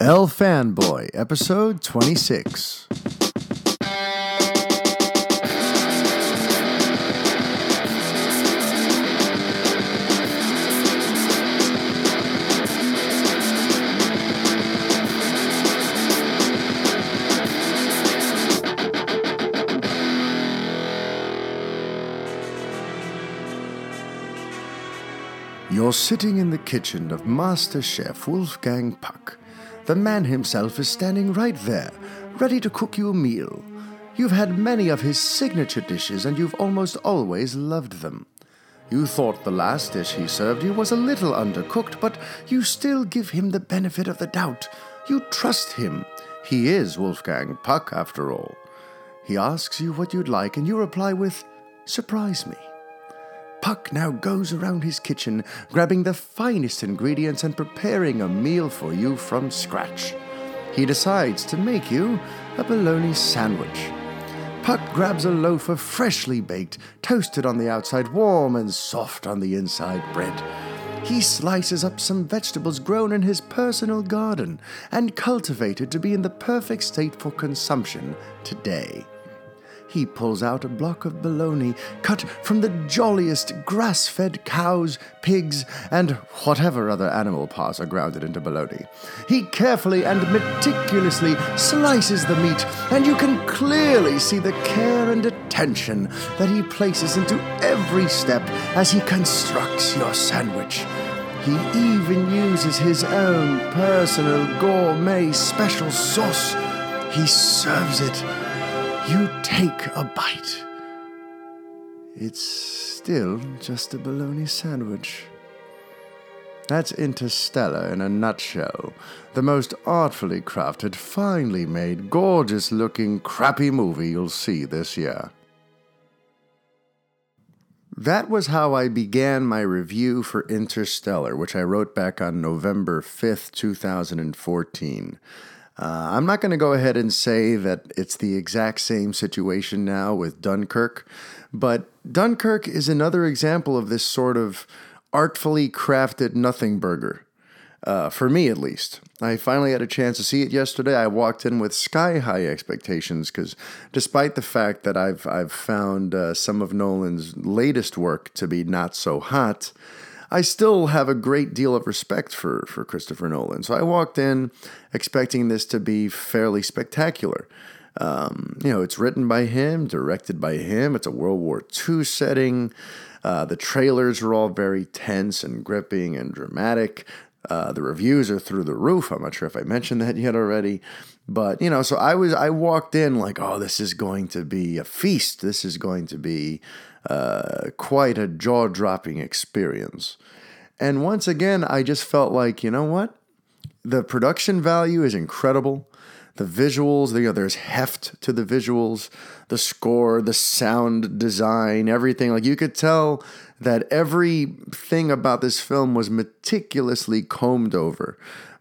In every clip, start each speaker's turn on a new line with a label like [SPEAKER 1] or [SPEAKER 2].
[SPEAKER 1] L Fanboy, episode 26. You're sitting in the kitchen of Master Chef Wolfgang Puck. The man himself is standing right there, ready to cook you a meal. You've had many of his signature dishes and you've almost always loved them. You thought the last dish he served you was a little undercooked, but you still give him the benefit of the doubt. You trust him. He is Wolfgang Puck, after all. He asks you what you'd like, and you reply with, Surprise me. Puck now goes around his kitchen, grabbing the finest ingredients and preparing a meal for you from scratch. He decides to make you a bologna sandwich. Puck grabs a loaf of freshly baked, toasted on the outside, warm and soft on the inside bread. He slices up some vegetables grown in his personal garden and cultivated to be in the perfect state for consumption today he pulls out a block of bologna cut from the jolliest grass fed cows, pigs, and whatever other animal parts are grounded into bologna. He carefully and meticulously slices the meat, and you can clearly see the care and attention that he places into every step as he constructs your sandwich. He even uses his own personal gourmet special sauce. He serves it you take a bite. It's still just a bologna sandwich. That's Interstellar in a nutshell. The most artfully crafted, finely made, gorgeous looking, crappy movie you'll see this year. That was how I began my review for Interstellar, which I wrote back on November 5th, 2014. Uh, I'm not going to go ahead and say that it's the exact same situation now with Dunkirk, but Dunkirk is another example of this sort of artfully crafted nothing burger. Uh, for me, at least. I finally had a chance to see it yesterday. I walked in with sky high expectations because, despite the fact that I've I've found uh, some of Nolan's latest work to be not so hot, I still have a great deal of respect for, for Christopher Nolan. So I walked in expecting this to be fairly spectacular. Um, you know, it's written by him, directed by him. It's a World War II setting. Uh, the trailers are all very tense and gripping and dramatic. Uh, the reviews are through the roof. I'm not sure if I mentioned that yet already, but you know, so I was I walked in like, oh, this is going to be a feast. This is going to be uh, quite a jaw dropping experience. And once again, I just felt like, you know what? The production value is incredible. The visuals, you know, there's heft to the visuals, the score, the sound design, everything. Like you could tell that everything about this film was meticulously combed over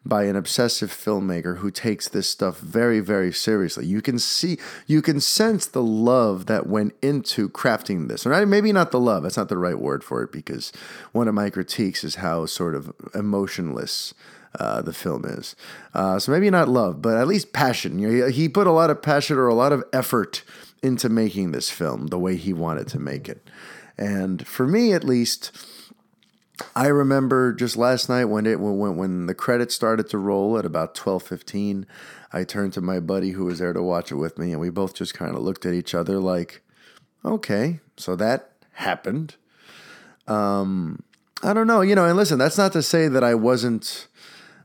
[SPEAKER 1] by an obsessive filmmaker who takes this stuff very, very seriously. You can see, you can sense the love that went into crafting this. Or maybe not the love, that's not the right word for it, because one of my critiques is how sort of emotionless. Uh, the film is. Uh, so maybe not love, but at least passion. You know, he, he put a lot of passion or a lot of effort into making this film the way he wanted to make it. And for me, at least, I remember just last night when it when when the credits started to roll at about twelve fifteen, I turned to my buddy who was there to watch it with me, and we both just kind of looked at each other like, "Okay, so that happened." Um, I don't know, you know. And listen, that's not to say that I wasn't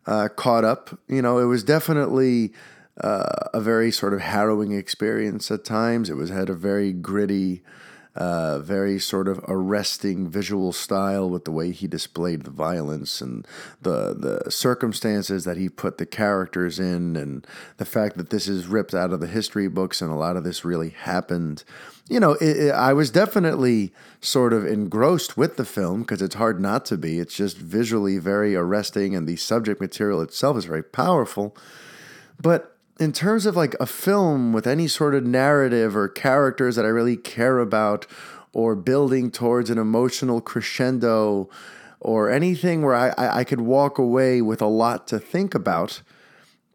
[SPEAKER 1] uh, caught up. You know, it was definitely uh, a very sort of harrowing experience at times. It was had a very gritty uh, very sort of arresting visual style with the way he displayed the violence and the the circumstances that he put the characters in, and the fact that this is ripped out of the history books and a lot of this really happened. You know, it, it, I was definitely sort of engrossed with the film because it's hard not to be. It's just visually very arresting, and the subject material itself is very powerful. But in terms of like a film with any sort of narrative or characters that I really care about or building towards an emotional crescendo or anything where I, I, could walk away with a lot to think about,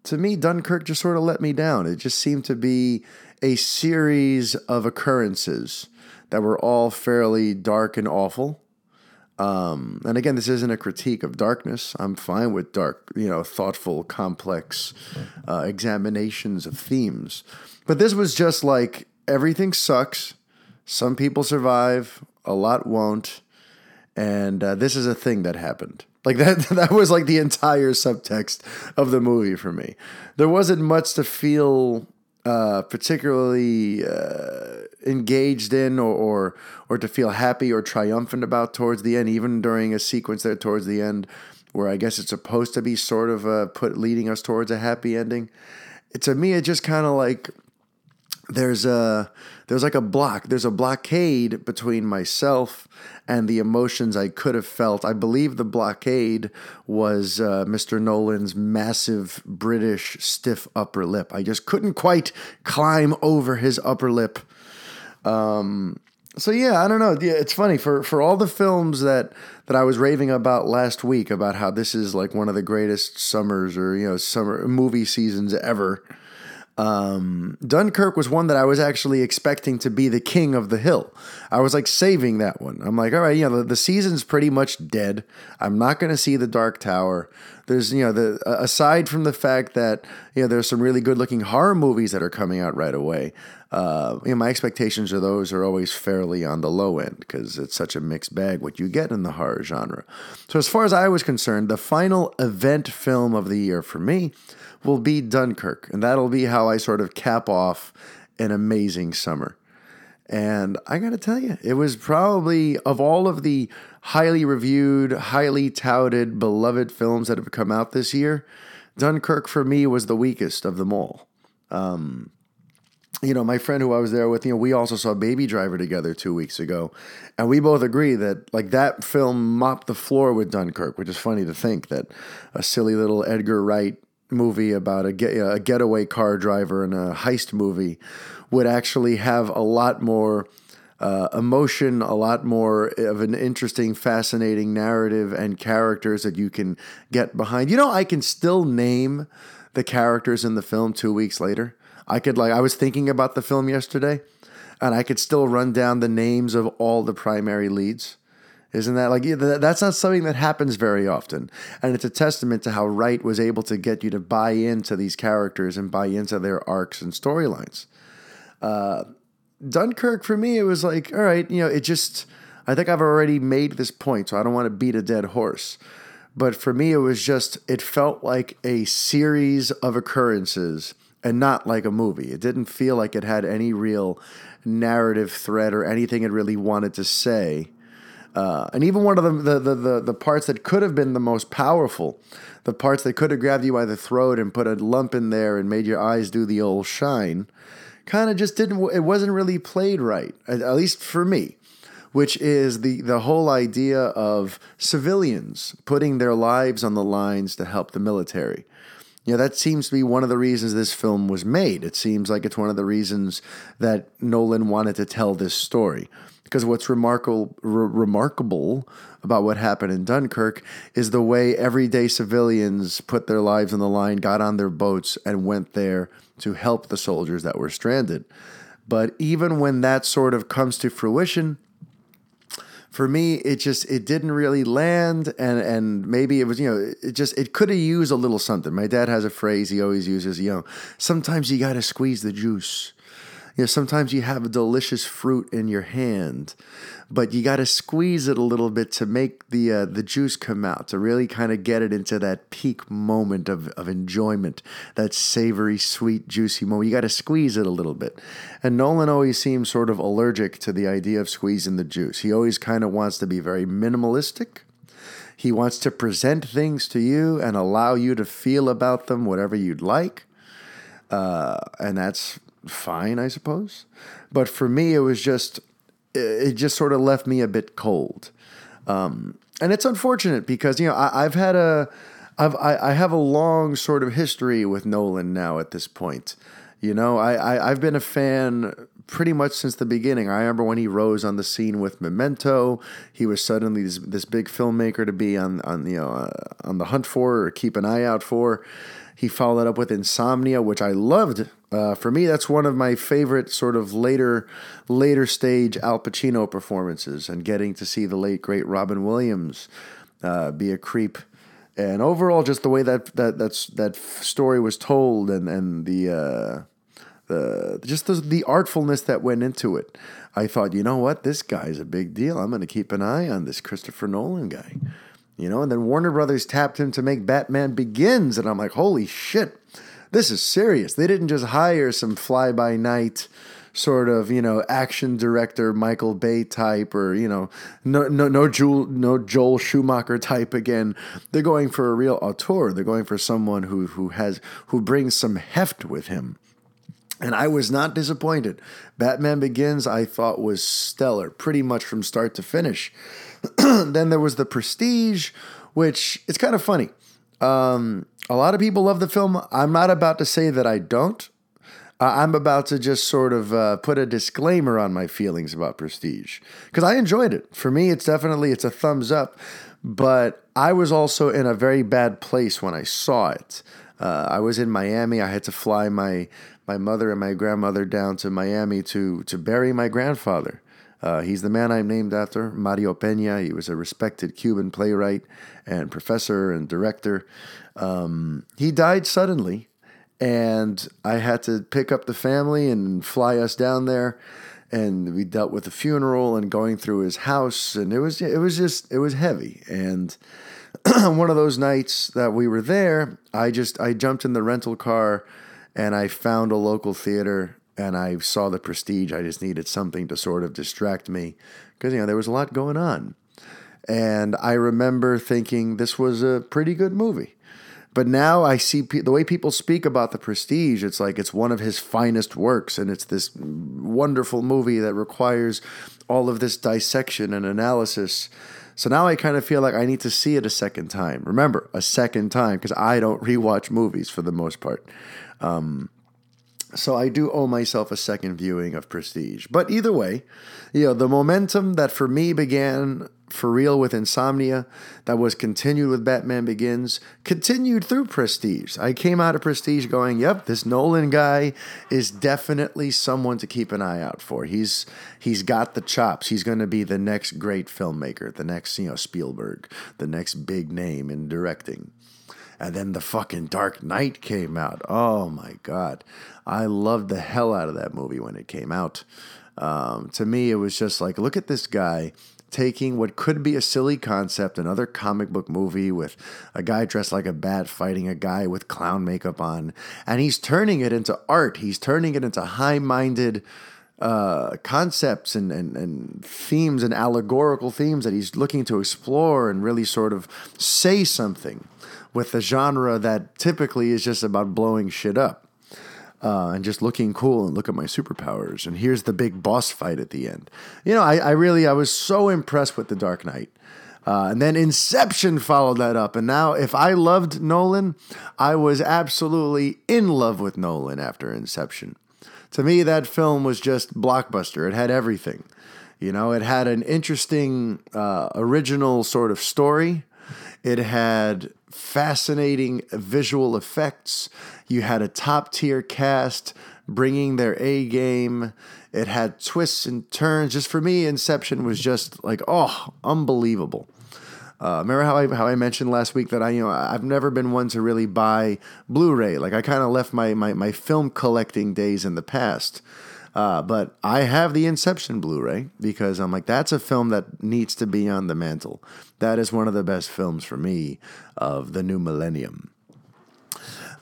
[SPEAKER 1] to me, Dunkirk just sort of let me down. It just seemed to be a series of occurrences that were all fairly dark and awful. Um, and again, this isn't a critique of darkness. I'm fine with dark, you know, thoughtful, complex uh, examinations of themes. But this was just like everything sucks. Some people survive, a lot won't. And uh, this is a thing that happened. Like that that was like the entire subtext of the movie for me. There wasn't much to feel uh, particularly uh, engaged in or, or or to feel happy or triumphant about towards the end, even during a sequence there towards the end where I guess it's supposed to be sort of uh, put leading us towards a happy ending. To me, it just kind of like there's a there's like a block there's a blockade between myself and the emotions i could have felt i believe the blockade was uh, mr nolan's massive british stiff upper lip i just couldn't quite climb over his upper lip um, so yeah i don't know yeah, it's funny for for all the films that that i was raving about last week about how this is like one of the greatest summers or you know summer movie seasons ever um, Dunkirk was one that I was actually expecting to be the king of the hill. I was like saving that one. I'm like, all right, you know, the, the season's pretty much dead. I'm not going to see the Dark Tower. There's, you know, the aside from the fact that you know there's some really good looking horror movies that are coming out right away. Uh, you know, my expectations of those are always fairly on the low end because it's such a mixed bag what you get in the horror genre. So as far as I was concerned, the final event film of the year for me will be Dunkirk. And that'll be how I sort of cap off an amazing summer. And I got to tell you, it was probably of all of the highly reviewed, highly touted, beloved films that have come out this year, Dunkirk for me was the weakest of them all. Um, you know, my friend who I was there with, you know, we also saw Baby Driver together two weeks ago, and we both agree that like that film mopped the floor with Dunkirk, which is funny to think that a silly little Edgar Wright movie about a, get, a getaway car driver and a heist movie would actually have a lot more uh, emotion, a lot more of an interesting, fascinating narrative and characters that you can get behind. You know, I can still name the characters in the film two weeks later. I could, like, I was thinking about the film yesterday and I could still run down the names of all the primary leads. Isn't that like that's not something that happens very often? And it's a testament to how Wright was able to get you to buy into these characters and buy into their arcs and storylines. Uh, Dunkirk for me, it was like, all right, you know, it just, I think I've already made this point, so I don't want to beat a dead horse. But for me, it was just, it felt like a series of occurrences and not like a movie. It didn't feel like it had any real narrative thread or anything it really wanted to say. Uh, and even one of the, the, the, the, parts that could have been the most powerful, the parts that could have grabbed you by the throat and put a lump in there and made your eyes do the old shine, kind of just didn't, it wasn't really played right, at, at least for me, which is the, the whole idea of civilians putting their lives on the lines to help the military. Know, that seems to be one of the reasons this film was made. It seems like it's one of the reasons that Nolan wanted to tell this story. Because what's remarkable, re- remarkable about what happened in Dunkirk is the way everyday civilians put their lives on the line, got on their boats, and went there to help the soldiers that were stranded. But even when that sort of comes to fruition, for me it just it didn't really land. And and maybe it was you know it just it could have used a little something. My dad has a phrase he always uses you know sometimes you got to squeeze the juice you know, sometimes you have a delicious fruit in your hand, but you got to squeeze it a little bit to make the uh, the juice come out to really kind of get it into that peak moment of, of enjoyment, that savory, sweet, juicy moment. You got to squeeze it a little bit. And Nolan always seems sort of allergic to the idea of squeezing the juice. He always kind of wants to be very minimalistic. He wants to present things to you and allow you to feel about them whatever you'd like. Uh, and that's fine, I suppose. But for me, it was just, it just sort of left me a bit cold. Um, and it's unfortunate because, you know, I, have had a, I've, I, I have a long sort of history with Nolan now at this point. You know, I, I, I've been a fan pretty much since the beginning. I remember when he rose on the scene with Memento. He was suddenly this, this big filmmaker to be on on you know uh, on the hunt for or keep an eye out for. He followed up with Insomnia, which I loved. Uh, for me, that's one of my favorite sort of later later stage Al Pacino performances, and getting to see the late great Robin Williams uh, be a creep and overall, just the way that that that's that story was told, and and the uh, the just the, the artfulness that went into it, I thought, you know what, this guy's a big deal. I'm going to keep an eye on this Christopher Nolan guy, you know. And then Warner Brothers tapped him to make Batman Begins, and I'm like, holy shit, this is serious. They didn't just hire some fly by night sort of you know action director Michael Bay type or you know no no no Joel no Joel Schumacher type again. They're going for a real auteur. They're going for someone who who has who brings some heft with him. And I was not disappointed. Batman Begins, I thought, was stellar, pretty much from start to finish. then there was The Prestige, which it's kind of funny. Um, a lot of people love the film. I'm not about to say that I don't. Uh, I'm about to just sort of uh, put a disclaimer on my feelings about Prestige because I enjoyed it. For me, it's definitely it's a thumbs up, but I was also in a very bad place when I saw it. Uh, I was in Miami. I had to fly my my mother and my grandmother down to Miami to to bury my grandfather. Uh, he's the man I'm named after, Mario Pena. He was a respected Cuban playwright and professor and director. Um, he died suddenly and I had to pick up the family and fly us down there. And we dealt with the funeral and going through his house, and it was it was just it was heavy. And one of those nights that we were there, I just I jumped in the rental car, and I found a local theater, and I saw the Prestige. I just needed something to sort of distract me, because you know there was a lot going on. And I remember thinking this was a pretty good movie. But now I see pe- the way people speak about the Prestige. It's like it's one of his finest works, and it's this wonderful movie that requires all of this dissection and analysis. So now I kind of feel like I need to see it a second time. Remember, a second time, because I don't rewatch movies for the most part. Um, so I do owe myself a second viewing of Prestige. But either way, you know, the momentum that for me began for real with Insomnia, that was continued with Batman Begins, continued through Prestige. I came out of Prestige going, "Yep, this Nolan guy is definitely someone to keep an eye out for. He's he's got the chops. He's going to be the next great filmmaker, the next, you know, Spielberg, the next big name in directing." And then the fucking Dark Knight came out. Oh my god. I loved the hell out of that movie when it came out. Um, to me, it was just like, look at this guy taking what could be a silly concept, another comic book movie with a guy dressed like a bat fighting a guy with clown makeup on, and he's turning it into art. He's turning it into high minded uh, concepts and, and, and themes and allegorical themes that he's looking to explore and really sort of say something with a genre that typically is just about blowing shit up uh, and just looking cool and look at my superpowers. And here's the big boss fight at the end. You know, I, I really, I was so impressed with The Dark Knight. Uh, and then Inception followed that up. And now, if I loved Nolan, I was absolutely in love with Nolan after Inception. To me, that film was just blockbuster. It had everything. You know, it had an interesting, uh, original sort of story. It had fascinating visual effects. You had a top tier cast bringing their A game. It had twists and turns. Just for me, Inception was just like, oh, unbelievable. Uh, remember how I how I mentioned last week that I you know I've never been one to really buy Blu-ray. Like I kind of left my, my my film collecting days in the past. Uh, but I have the Inception Blu ray because I'm like, that's a film that needs to be on the mantle. That is one of the best films for me of the new millennium.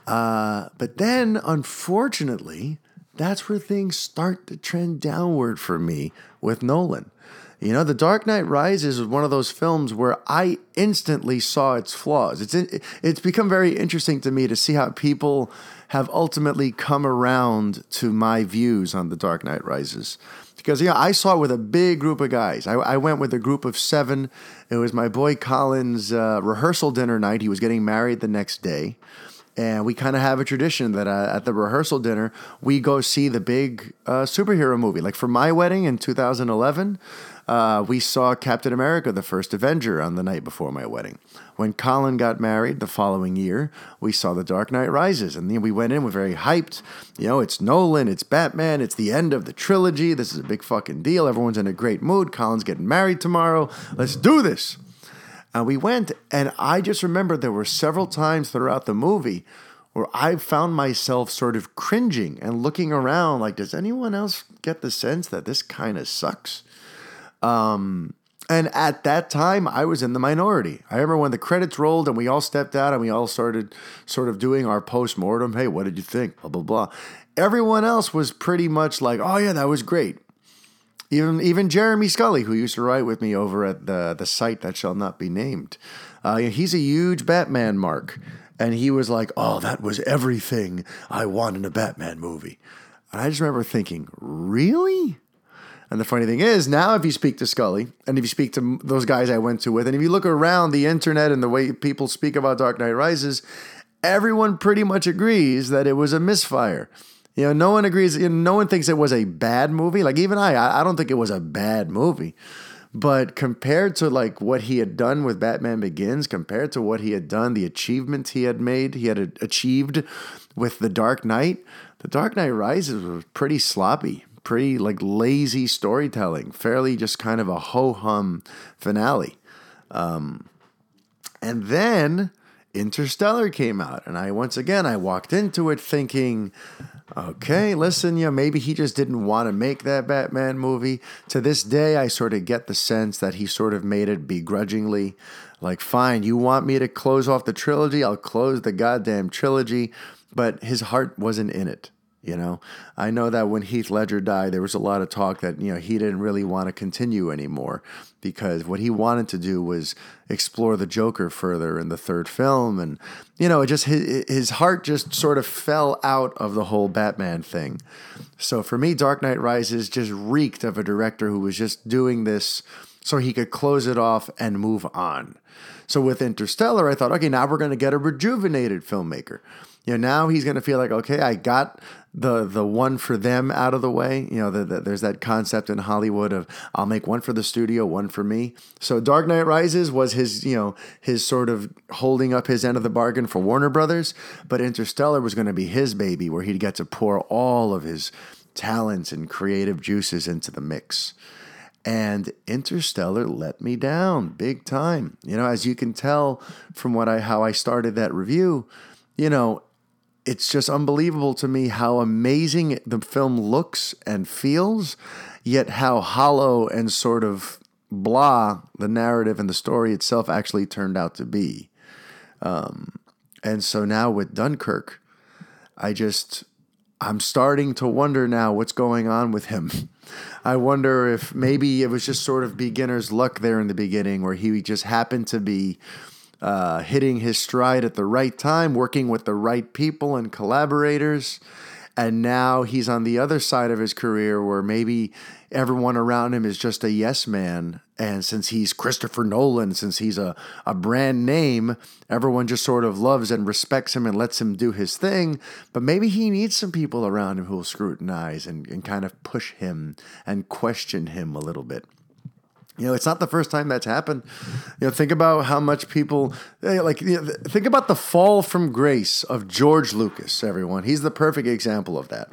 [SPEAKER 1] Uh, but then, unfortunately, that's where things start to trend downward for me with Nolan. You know, The Dark Knight Rises is one of those films where I instantly saw its flaws. It's it's become very interesting to me to see how people have ultimately come around to my views on The Dark Knight Rises. Because, yeah, I saw it with a big group of guys. I, I went with a group of seven. It was my boy Colin's uh, rehearsal dinner night. He was getting married the next day. And we kind of have a tradition that uh, at the rehearsal dinner, we go see the big uh, superhero movie. Like for my wedding in 2011, uh, we saw Captain America, the first Avenger, on the night before my wedding. When Colin got married the following year, we saw The Dark Knight Rises. And then we went in, we're very hyped. You know, it's Nolan, it's Batman, it's the end of the trilogy. This is a big fucking deal. Everyone's in a great mood. Colin's getting married tomorrow. Let's do this. And we went, and I just remember there were several times throughout the movie where I found myself sort of cringing and looking around like, does anyone else get the sense that this kind of sucks? Um, and at that time, I was in the minority. I remember when the credits rolled and we all stepped out and we all started sort of doing our post mortem. Hey, what did you think? Blah, blah, blah. Everyone else was pretty much like, oh, yeah, that was great. Even even Jeremy Scully, who used to write with me over at the the site that shall not be named, uh, he's a huge Batman mark, and he was like, "Oh, that was everything I want in a Batman movie." And I just remember thinking, "Really?" And the funny thing is, now if you speak to Scully, and if you speak to those guys I went to with, and if you look around the internet and the way people speak about Dark Knight Rises, everyone pretty much agrees that it was a misfire. You know, no one agrees. You know, no one thinks it was a bad movie. Like even I, I don't think it was a bad movie. But compared to like what he had done with Batman Begins, compared to what he had done, the achievements he had made, he had achieved with The Dark Knight, The Dark Knight Rises was pretty sloppy, pretty like lazy storytelling, fairly just kind of a ho hum finale. Um, and then Interstellar came out, and I once again I walked into it thinking, Okay, listen, yeah, maybe he just didn't want to make that Batman movie. To this day, I sort of get the sense that he sort of made it begrudgingly. Like, fine, you want me to close off the trilogy? I'll close the goddamn trilogy. But his heart wasn't in it. You know, I know that when Heath Ledger died, there was a lot of talk that, you know, he didn't really want to continue anymore because what he wanted to do was explore the Joker further in the third film. And, you know, it just, his, his heart just sort of fell out of the whole Batman thing. So for me, Dark Knight Rises just reeked of a director who was just doing this so he could close it off and move on. So with Interstellar, I thought, okay, now we're going to get a rejuvenated filmmaker. You know, now he's going to feel like, okay, I got the the one for them out of the way. You know, the, the, there's that concept in Hollywood of I'll make one for the studio, one for me. So Dark Knight Rises was his, you know, his sort of holding up his end of the bargain for Warner Brothers, but Interstellar was going to be his baby, where he'd get to pour all of his talents and creative juices into the mix. And Interstellar let me down big time. You know, as you can tell from what I how I started that review, you know, it's just unbelievable to me how amazing the film looks and feels, yet how hollow and sort of blah the narrative and the story itself actually turned out to be. Um, and so now with Dunkirk, I just I'm starting to wonder now what's going on with him. I wonder if maybe it was just sort of beginner's luck there in the beginning, where he just happened to be uh, hitting his stride at the right time, working with the right people and collaborators. And now he's on the other side of his career where maybe everyone around him is just a yes man. And since he's Christopher Nolan, since he's a, a brand name, everyone just sort of loves and respects him and lets him do his thing. But maybe he needs some people around him who will scrutinize and, and kind of push him and question him a little bit. You know, it's not the first time that's happened. You know, think about how much people eh, like. You know, think about the fall from grace of George Lucas. Everyone, he's the perfect example of that.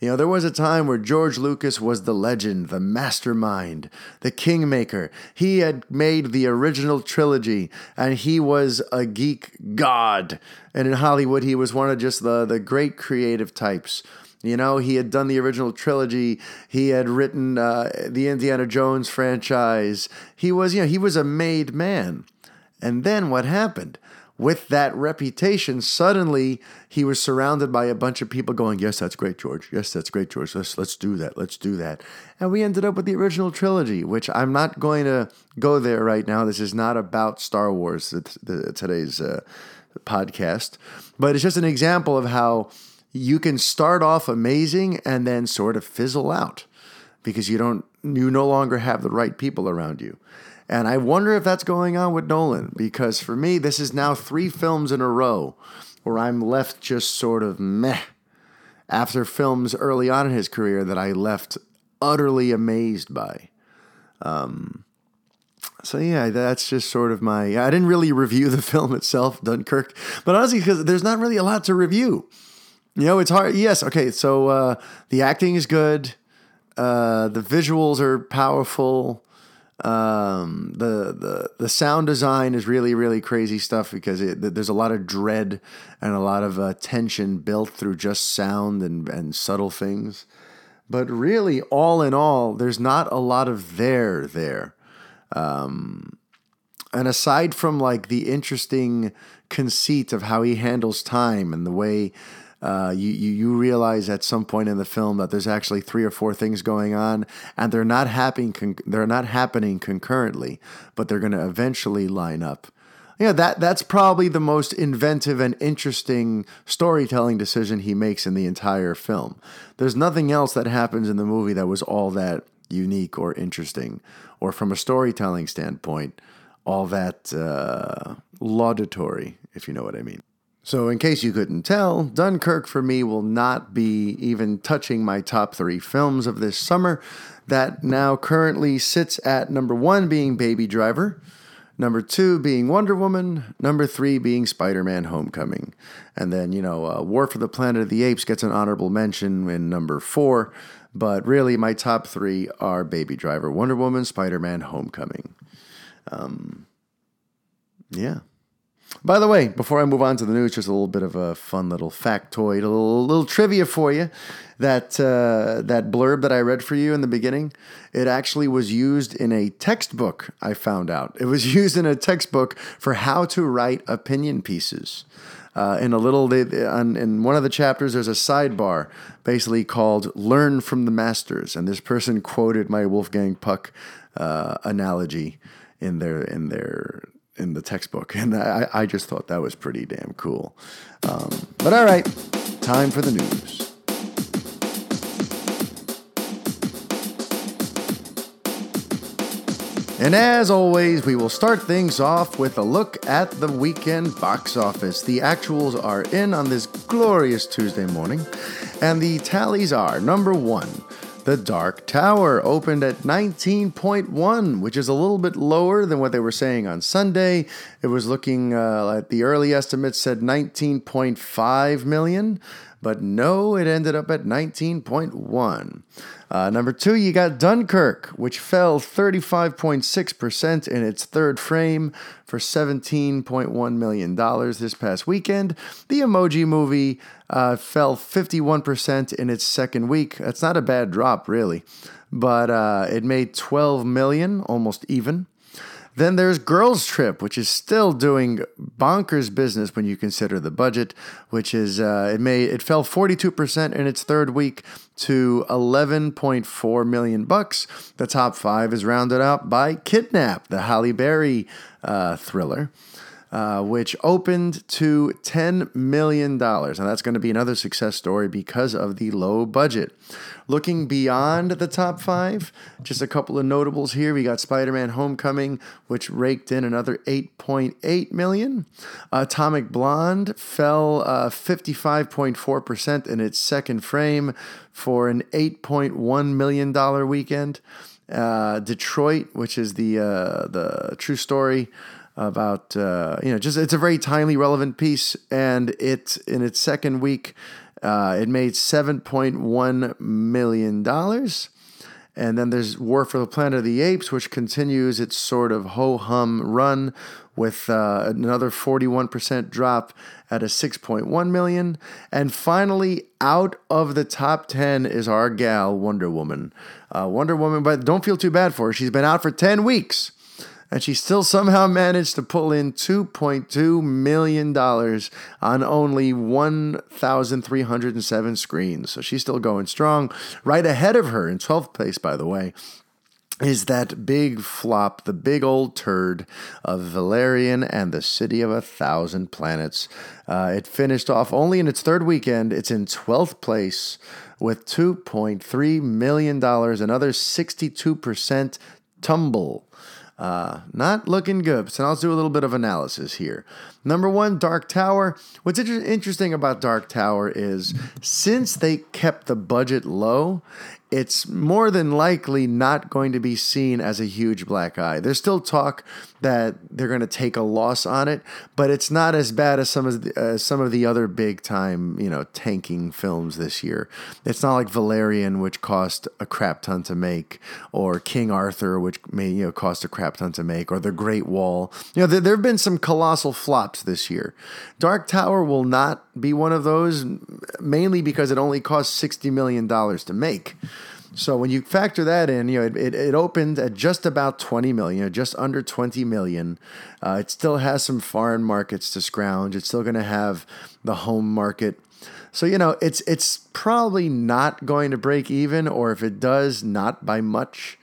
[SPEAKER 1] You know, there was a time where George Lucas was the legend, the mastermind, the kingmaker. He had made the original trilogy and he was a geek god. And in Hollywood, he was one of just the, the great creative types. You know, he had done the original trilogy. He had written uh, the Indiana Jones franchise. He was, you know, he was a made man. And then what happened? With that reputation, suddenly he was surrounded by a bunch of people going, "Yes, that's great, George. Yes, that's great, George. Let's let's do that. Let's do that." And we ended up with the original trilogy, which I'm not going to go there right now. This is not about Star Wars. Today's uh, podcast, but it's just an example of how you can start off amazing and then sort of fizzle out because you don't you no longer have the right people around you. And I wonder if that's going on with Nolan because for me this is now 3 films in a row where I'm left just sort of meh after films early on in his career that I left utterly amazed by. Um, so yeah, that's just sort of my. I didn't really review the film itself, Dunkirk, but honestly, because there's not really a lot to review. You know, it's hard. Yes, okay. So uh, the acting is good. Uh, the visuals are powerful. Um, the the the sound design is really really crazy stuff because it, there's a lot of dread and a lot of uh, tension built through just sound and and subtle things. But really, all in all, there's not a lot of there there. Um, and aside from like the interesting conceit of how he handles time and the way uh, you, you you realize at some point in the film that there's actually three or four things going on, and they're not happening con- they're not happening concurrently, but they're going to eventually line up. Yeah, that that's probably the most inventive and interesting storytelling decision he makes in the entire film. There's nothing else that happens in the movie that was all that unique or interesting, or from a storytelling standpoint, all that uh, laudatory, if you know what I mean. So, in case you couldn't tell, Dunkirk for me will not be even touching my top three films of this summer. That now currently sits at number one being Baby Driver, number two being Wonder Woman, number three being Spider Man Homecoming. And then, you know, uh, War for the Planet of the Apes gets an honorable mention in number four. But really, my top three are Baby Driver, Wonder Woman, Spider Man Homecoming. Um, yeah. By the way, before I move on to the news, just a little bit of a fun little factoid, a little, little trivia for you. That uh, that blurb that I read for you in the beginning, it actually was used in a textbook. I found out it was used in a textbook for how to write opinion pieces. Uh, in a little, in one of the chapters, there's a sidebar basically called "Learn from the Masters," and this person quoted my Wolfgang Puck uh, analogy in their in their in the textbook, and I, I just thought that was pretty damn cool. Um, but all right, time for the news. And as always, we will start things off with a look at the weekend box office. The actuals are in on this glorious Tuesday morning, and the tallies are number one, the Dark Tower opened at 19.1, which is a little bit lower than what they were saying on Sunday. It was looking uh, at the early estimates said 19.5 million, but no, it ended up at 19.1. Uh, number two, you got Dunkirk, which fell 35.6% in its third frame for $17.1 million this past weekend. The Emoji Movie uh, fell 51% in its second week. That's not a bad drop, really, but uh, it made 12 million, almost even. Then there's Girls Trip, which is still doing bonkers business when you consider the budget, which is uh, it made it fell 42% in its third week to 11.4 million bucks. The top five is rounded out by Kidnap, the Halle Berry uh, thriller. Uh, which opened to $10 million. And that's going to be another success story because of the low budget. Looking beyond the top five, just a couple of notables here. We got Spider Man Homecoming, which raked in another 8.8 million. Atomic Blonde fell uh, 55.4% in its second frame for an $8.1 million weekend. Uh, Detroit, which is the uh, the true story about uh, you know just it's a very timely, relevant piece, and it in its second week uh, it made $7.1 million. And then there's War for the Planet of the Apes, which continues its sort of ho hum run with uh, another 41% drop at a 6.1 million. And finally, out of the top 10 is our gal, Wonder Woman. Uh, Wonder Woman, but don't feel too bad for her. She's been out for 10 weeks and she still somehow managed to pull in $2.2 million on only 1,307 screens. So she's still going strong. Right ahead of her in 12th place, by the way, is that big flop, the big old turd of Valerian and the City of a Thousand Planets. Uh, it finished off only in its third weekend. It's in 12th place with $2.3 million, another 62% tumble. Uh, not looking good. So I'll do a little bit of analysis here. Number one, Dark Tower. What's inter- interesting about Dark Tower is since they kept the budget low, it's more than likely not going to be seen as a huge black eye. There's still talk that they're going to take a loss on it, but it's not as bad as some of the, uh, some of the other big time, you know, tanking films this year. It's not like Valerian, which cost a crap ton to make, or King Arthur, which may you know cost a crap ton to make, or The Great Wall. You know, there, have been some colossal flops this year. Dark Tower will not be one of those, mainly because it only cost sixty million dollars to make. So when you factor that in, you know, it, it, it opened at just about 20 million, just under 20 million. Uh, it still has some foreign markets to scrounge. It's still going to have the home market. So you know, it's it's probably not going to break even, or if it does, not by much.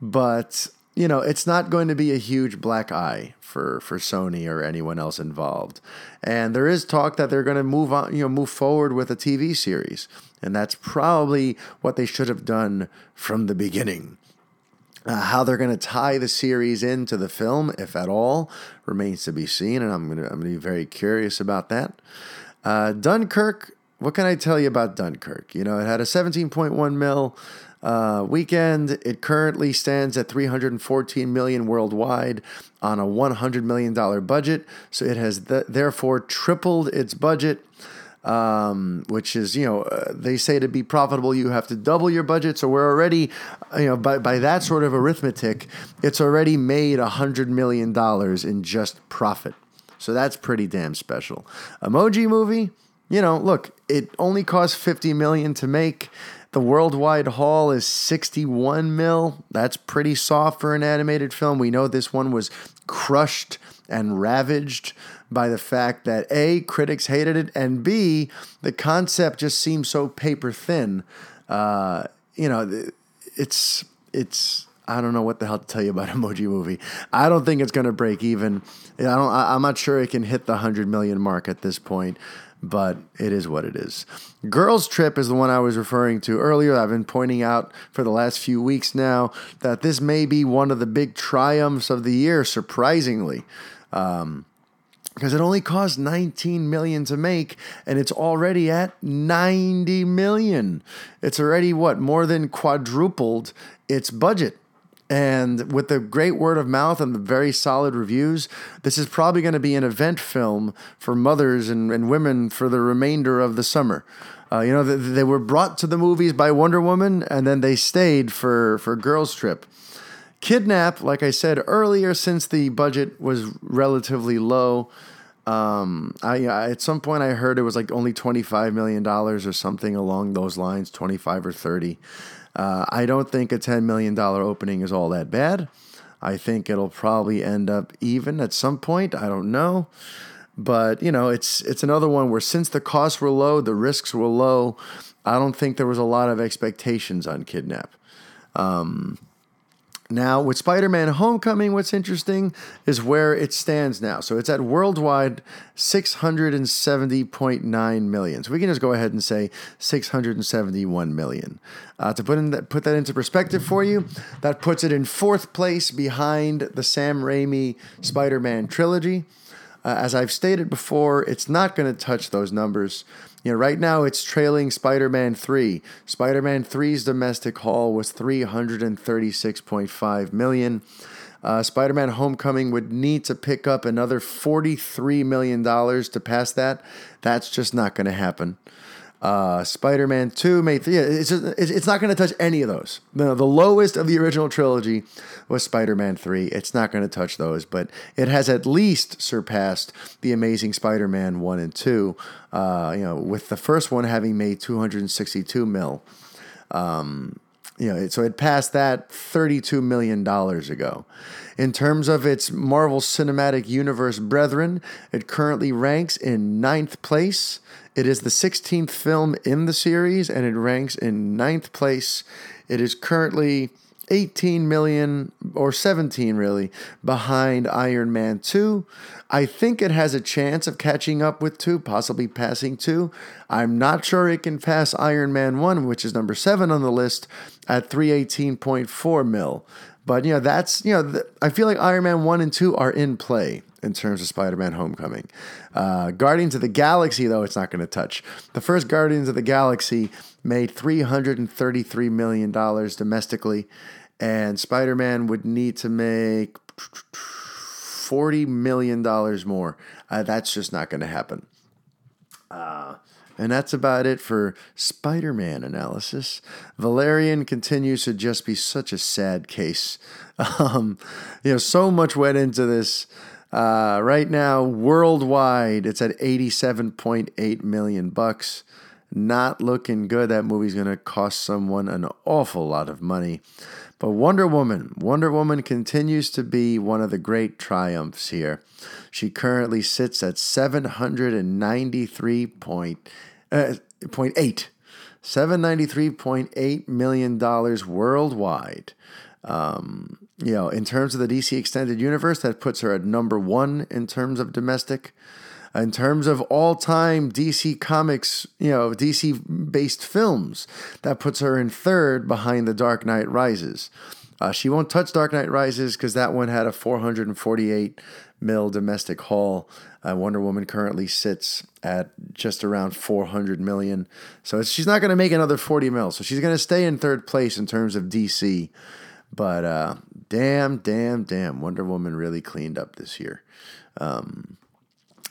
[SPEAKER 1] But you know, it's not going to be a huge black eye for for Sony or anyone else involved. And there is talk that they're going to move on, you know, move forward with a TV series. And that's probably what they should have done from the beginning. Uh, how they're going to tie the series into the film, if at all, remains to be seen, and I'm going to I'm going to be very curious about that. Uh, Dunkirk. What can I tell you about Dunkirk? You know, it had a 17.1 mil uh, weekend. It currently stands at 314 million worldwide on a 100 million dollar budget. So it has th- therefore tripled its budget um, which is you know uh, they say to be profitable you have to double your budget. So we're already you know by by that sort of arithmetic, it's already made hundred million dollars in just profit. So that's pretty damn special. Emoji movie, you know, look, it only cost 50 million to make. The worldwide haul is 61 mil. That's pretty soft for an animated film. We know this one was crushed and ravaged by the fact that A, critics hated it, and B, the concept just seems so paper thin. Uh, you know, it's, it's, I don't know what the hell to tell you about Emoji Movie. I don't think it's going to break even. I don't. I'm not sure it can hit the hundred million mark at this point but it is what it is. Girls Trip is the one I was referring to earlier. I've been pointing out for the last few weeks now that this may be one of the big triumphs of the year, surprisingly. Um, because it only cost 19 million to make and it's already at 90 million. It's already what more than quadrupled its budget. And with the great word of mouth and the very solid reviews, this is probably going to be an event film for mothers and, and women for the remainder of the summer. Uh, you know, they, they were brought to the movies by Wonder Woman and then they stayed for, for Girls Trip. Kidnap, like I said earlier, since the budget was relatively low, um, I, I, at some point I heard it was like only twenty five million dollars or something along those lines, twenty five or thirty. Uh, I don't think a $10 million opening is all that bad. I think it'll probably end up even at some point. I don't know. But, you know, it's it's another one where since the costs were low, the risks were low, I don't think there was a lot of expectations on Kidnap. Um, now, with Spider Man Homecoming, what's interesting is where it stands now. So it's at worldwide 670.9 million. So we can just go ahead and say 671 million. Uh, to put, in that, put that into perspective for you, that puts it in fourth place behind the Sam Raimi Spider Man trilogy. Uh, as I've stated before, it's not going to touch those numbers. You know, right now it's trailing Spider-Man 3. Spider-Man 3's domestic haul was 336.5 million. Uh, Spider-Man Homecoming would need to pick up another 43 million dollars to pass that. That's just not going to happen. Uh, Spider-Man 2 made yeah, it's just, it's not going to touch any of those. The, lowest of the original trilogy was Spider-Man 3. It's not going to touch those, but it has at least surpassed the Amazing Spider-Man 1 and 2. Uh, you know, with the first one having made 262 mil. Um, you know, so it passed that $32 million ago. In terms of its Marvel Cinematic Universe brethren, it currently ranks in ninth place. It is the 16th film in the series and it ranks in ninth place. It is currently 18 million or 17 really behind Iron Man 2. I think it has a chance of catching up with 2, possibly passing 2. I'm not sure it can pass Iron Man 1, which is number 7 on the list at 318.4 mil. But you know, that's you know, the, I feel like Iron Man one and two are in play in terms of Spider-Man: Homecoming. Uh, Guardians of the Galaxy, though, it's not going to touch. The first Guardians of the Galaxy made three hundred and thirty-three million dollars domestically, and Spider-Man would need to make forty million dollars more. Uh, that's just not going to happen. Uh, and that's about it for Spider Man analysis. Valerian continues to just be such a sad case. Um, you know, so much went into this. Uh, right now, worldwide, it's at 87.8 million bucks. Not looking good. That movie's going to cost someone an awful lot of money. But Wonder Woman, Wonder Woman continues to be one of the great triumphs here. She currently sits at 793 point, uh, point eight, $793.8 million worldwide. Um, you know, in terms of the DC Extended Universe, that puts her at number one in terms of domestic. In terms of all time DC Comics, you know, DC based films, that puts her in third behind The Dark Knight Rises. Uh, she won't touch Dark Knight Rises because that one had a 448 mil domestic haul. Uh, Wonder Woman currently sits at just around 400 million. So she's not going to make another 40 mil. So she's going to stay in third place in terms of DC. But uh, damn, damn, damn, Wonder Woman really cleaned up this year. Um,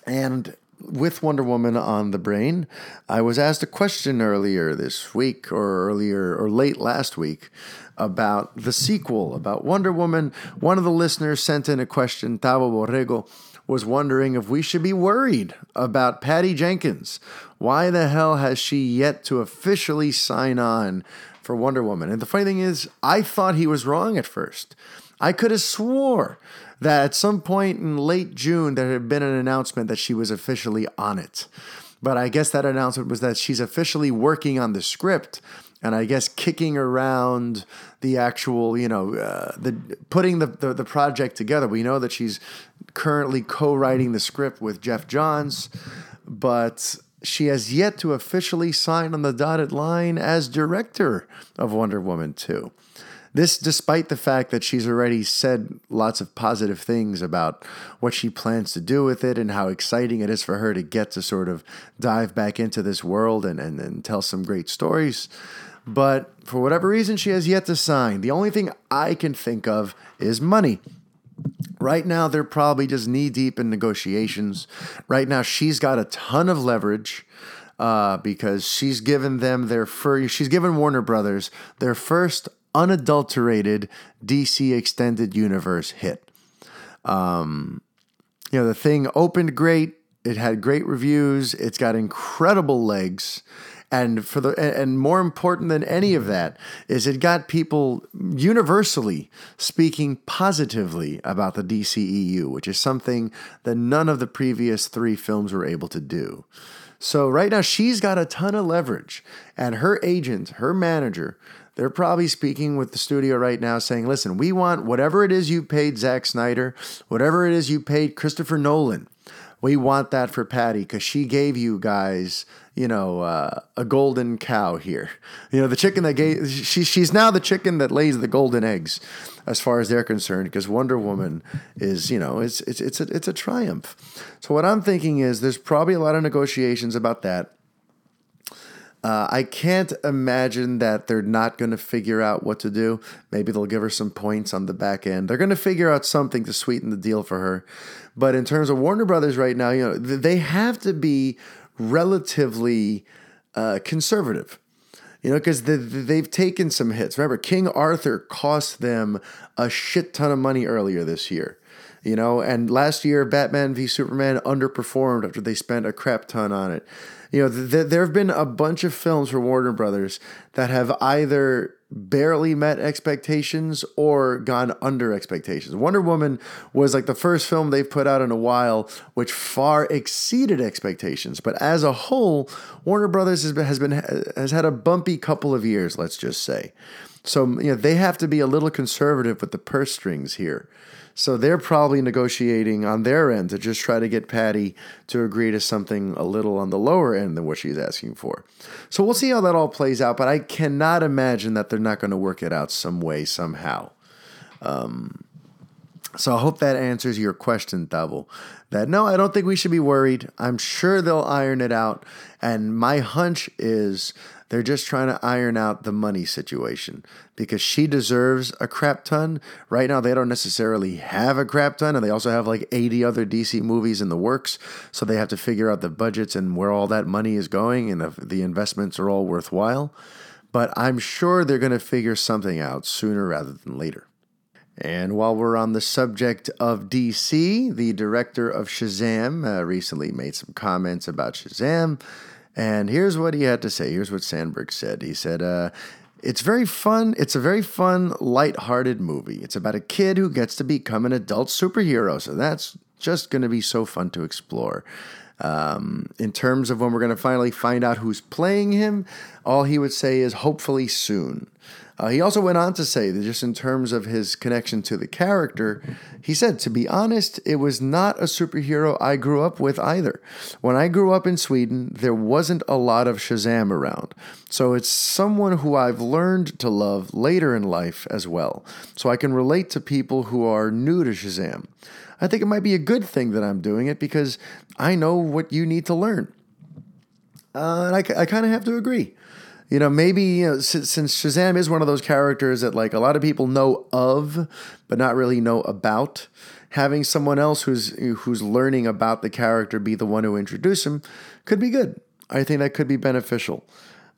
[SPEAKER 1] and with Wonder Woman on the brain, I was asked a question earlier this week, or earlier, or late last week, about the sequel, about Wonder Woman. One of the listeners sent in a question, Tavo Borrego, was wondering if we should be worried about Patty Jenkins. Why the hell has she yet to officially sign on for Wonder Woman? And the funny thing is, I thought he was wrong at first. I could have swore that at some point in late June there had been an announcement that she was officially on it. But I guess that announcement was that she's officially working on the script and I guess kicking around the actual, you know, uh, the putting the, the, the project together. We know that she's currently co-writing the script with Geoff Johns, but she has yet to officially sign on the dotted line as director of Wonder Woman 2. This, despite the fact that she's already said lots of positive things about what she plans to do with it and how exciting it is for her to get to sort of dive back into this world and, and, and tell some great stories. But for whatever reason, she has yet to sign. The only thing I can think of is money. Right now, they're probably just knee deep in negotiations. Right now, she's got a ton of leverage uh, because she's given them their first, she's given Warner Brothers their first unadulterated DC Extended Universe hit. Um, you know, the thing opened great. It had great reviews. It's got incredible legs. And for the and more important than any of that is it got people universally speaking positively about the DCEU, which is something that none of the previous three films were able to do. So right now she's got a ton of leverage, and her agent, her manager, they're probably speaking with the studio right now saying, listen, we want whatever it is you paid Zack Snyder, whatever it is you paid Christopher Nolan, we want that for Patty because she gave you guys, you know, uh, a golden cow here. You know, the chicken that gave she she's now the chicken that lays the golden eggs, as far as they're concerned. Because Wonder Woman is, you know, it's it's it's a it's a triumph. So what I'm thinking is there's probably a lot of negotiations about that. Uh, I can't imagine that they're not going to figure out what to do. Maybe they'll give her some points on the back end. They're going to figure out something to sweeten the deal for her. But in terms of Warner Brothers right now, you know, they have to be relatively uh, conservative. You know, because they, they've taken some hits. Remember, King Arthur cost them a shit ton of money earlier this year. You know, and last year, Batman v Superman underperformed after they spent a crap ton on it you know, th- there have been a bunch of films for Warner Brothers that have either barely met expectations or gone under expectations. Wonder Woman was like the first film they've put out in a while which far exceeded expectations. But as a whole, Warner Brothers has been, has been has had a bumpy couple of years, let's just say. So, you know, they have to be a little conservative with the purse strings here. So they're probably negotiating on their end to just try to get Patty to agree to something a little on the lower end than what she's asking for. So we'll see how that all plays out, but I cannot imagine that they're not going to work it out some way, somehow. Um, so I hope that answers your question, Tavo. That no, I don't think we should be worried. I'm sure they'll iron it out. And my hunch is they're just trying to iron out the money situation because she deserves a crap ton. Right now, they don't necessarily have a crap ton, and they also have like 80 other DC movies in the works. So they have to figure out the budgets and where all that money is going and if the investments are all worthwhile. But I'm sure they're going to figure something out sooner rather than later. And while we're on the subject of DC, the director of Shazam uh, recently made some comments about Shazam. And here's what he had to say. Here's what Sandberg said. He said, uh, it's very fun. It's a very fun, light-hearted movie. It's about a kid who gets to become an adult superhero. So that's just going to be so fun to explore. Um, in terms of when we're going to finally find out who's playing him, all he would say is hopefully soon. Uh, he also went on to say that just in terms of his connection to the character, he said, to be honest, it was not a superhero I grew up with either. When I grew up in Sweden, there wasn't a lot of Shazam around. So it's someone who I've learned to love later in life as well. So I can relate to people who are new to Shazam. I think it might be a good thing that I'm doing it because I know what you need to learn. Uh, and I, I kind of have to agree you know, maybe you know, since, since Shazam is one of those characters that like a lot of people know of, but not really know about, having someone else who's who's learning about the character be the one who introduce him could be good. I think that could be beneficial.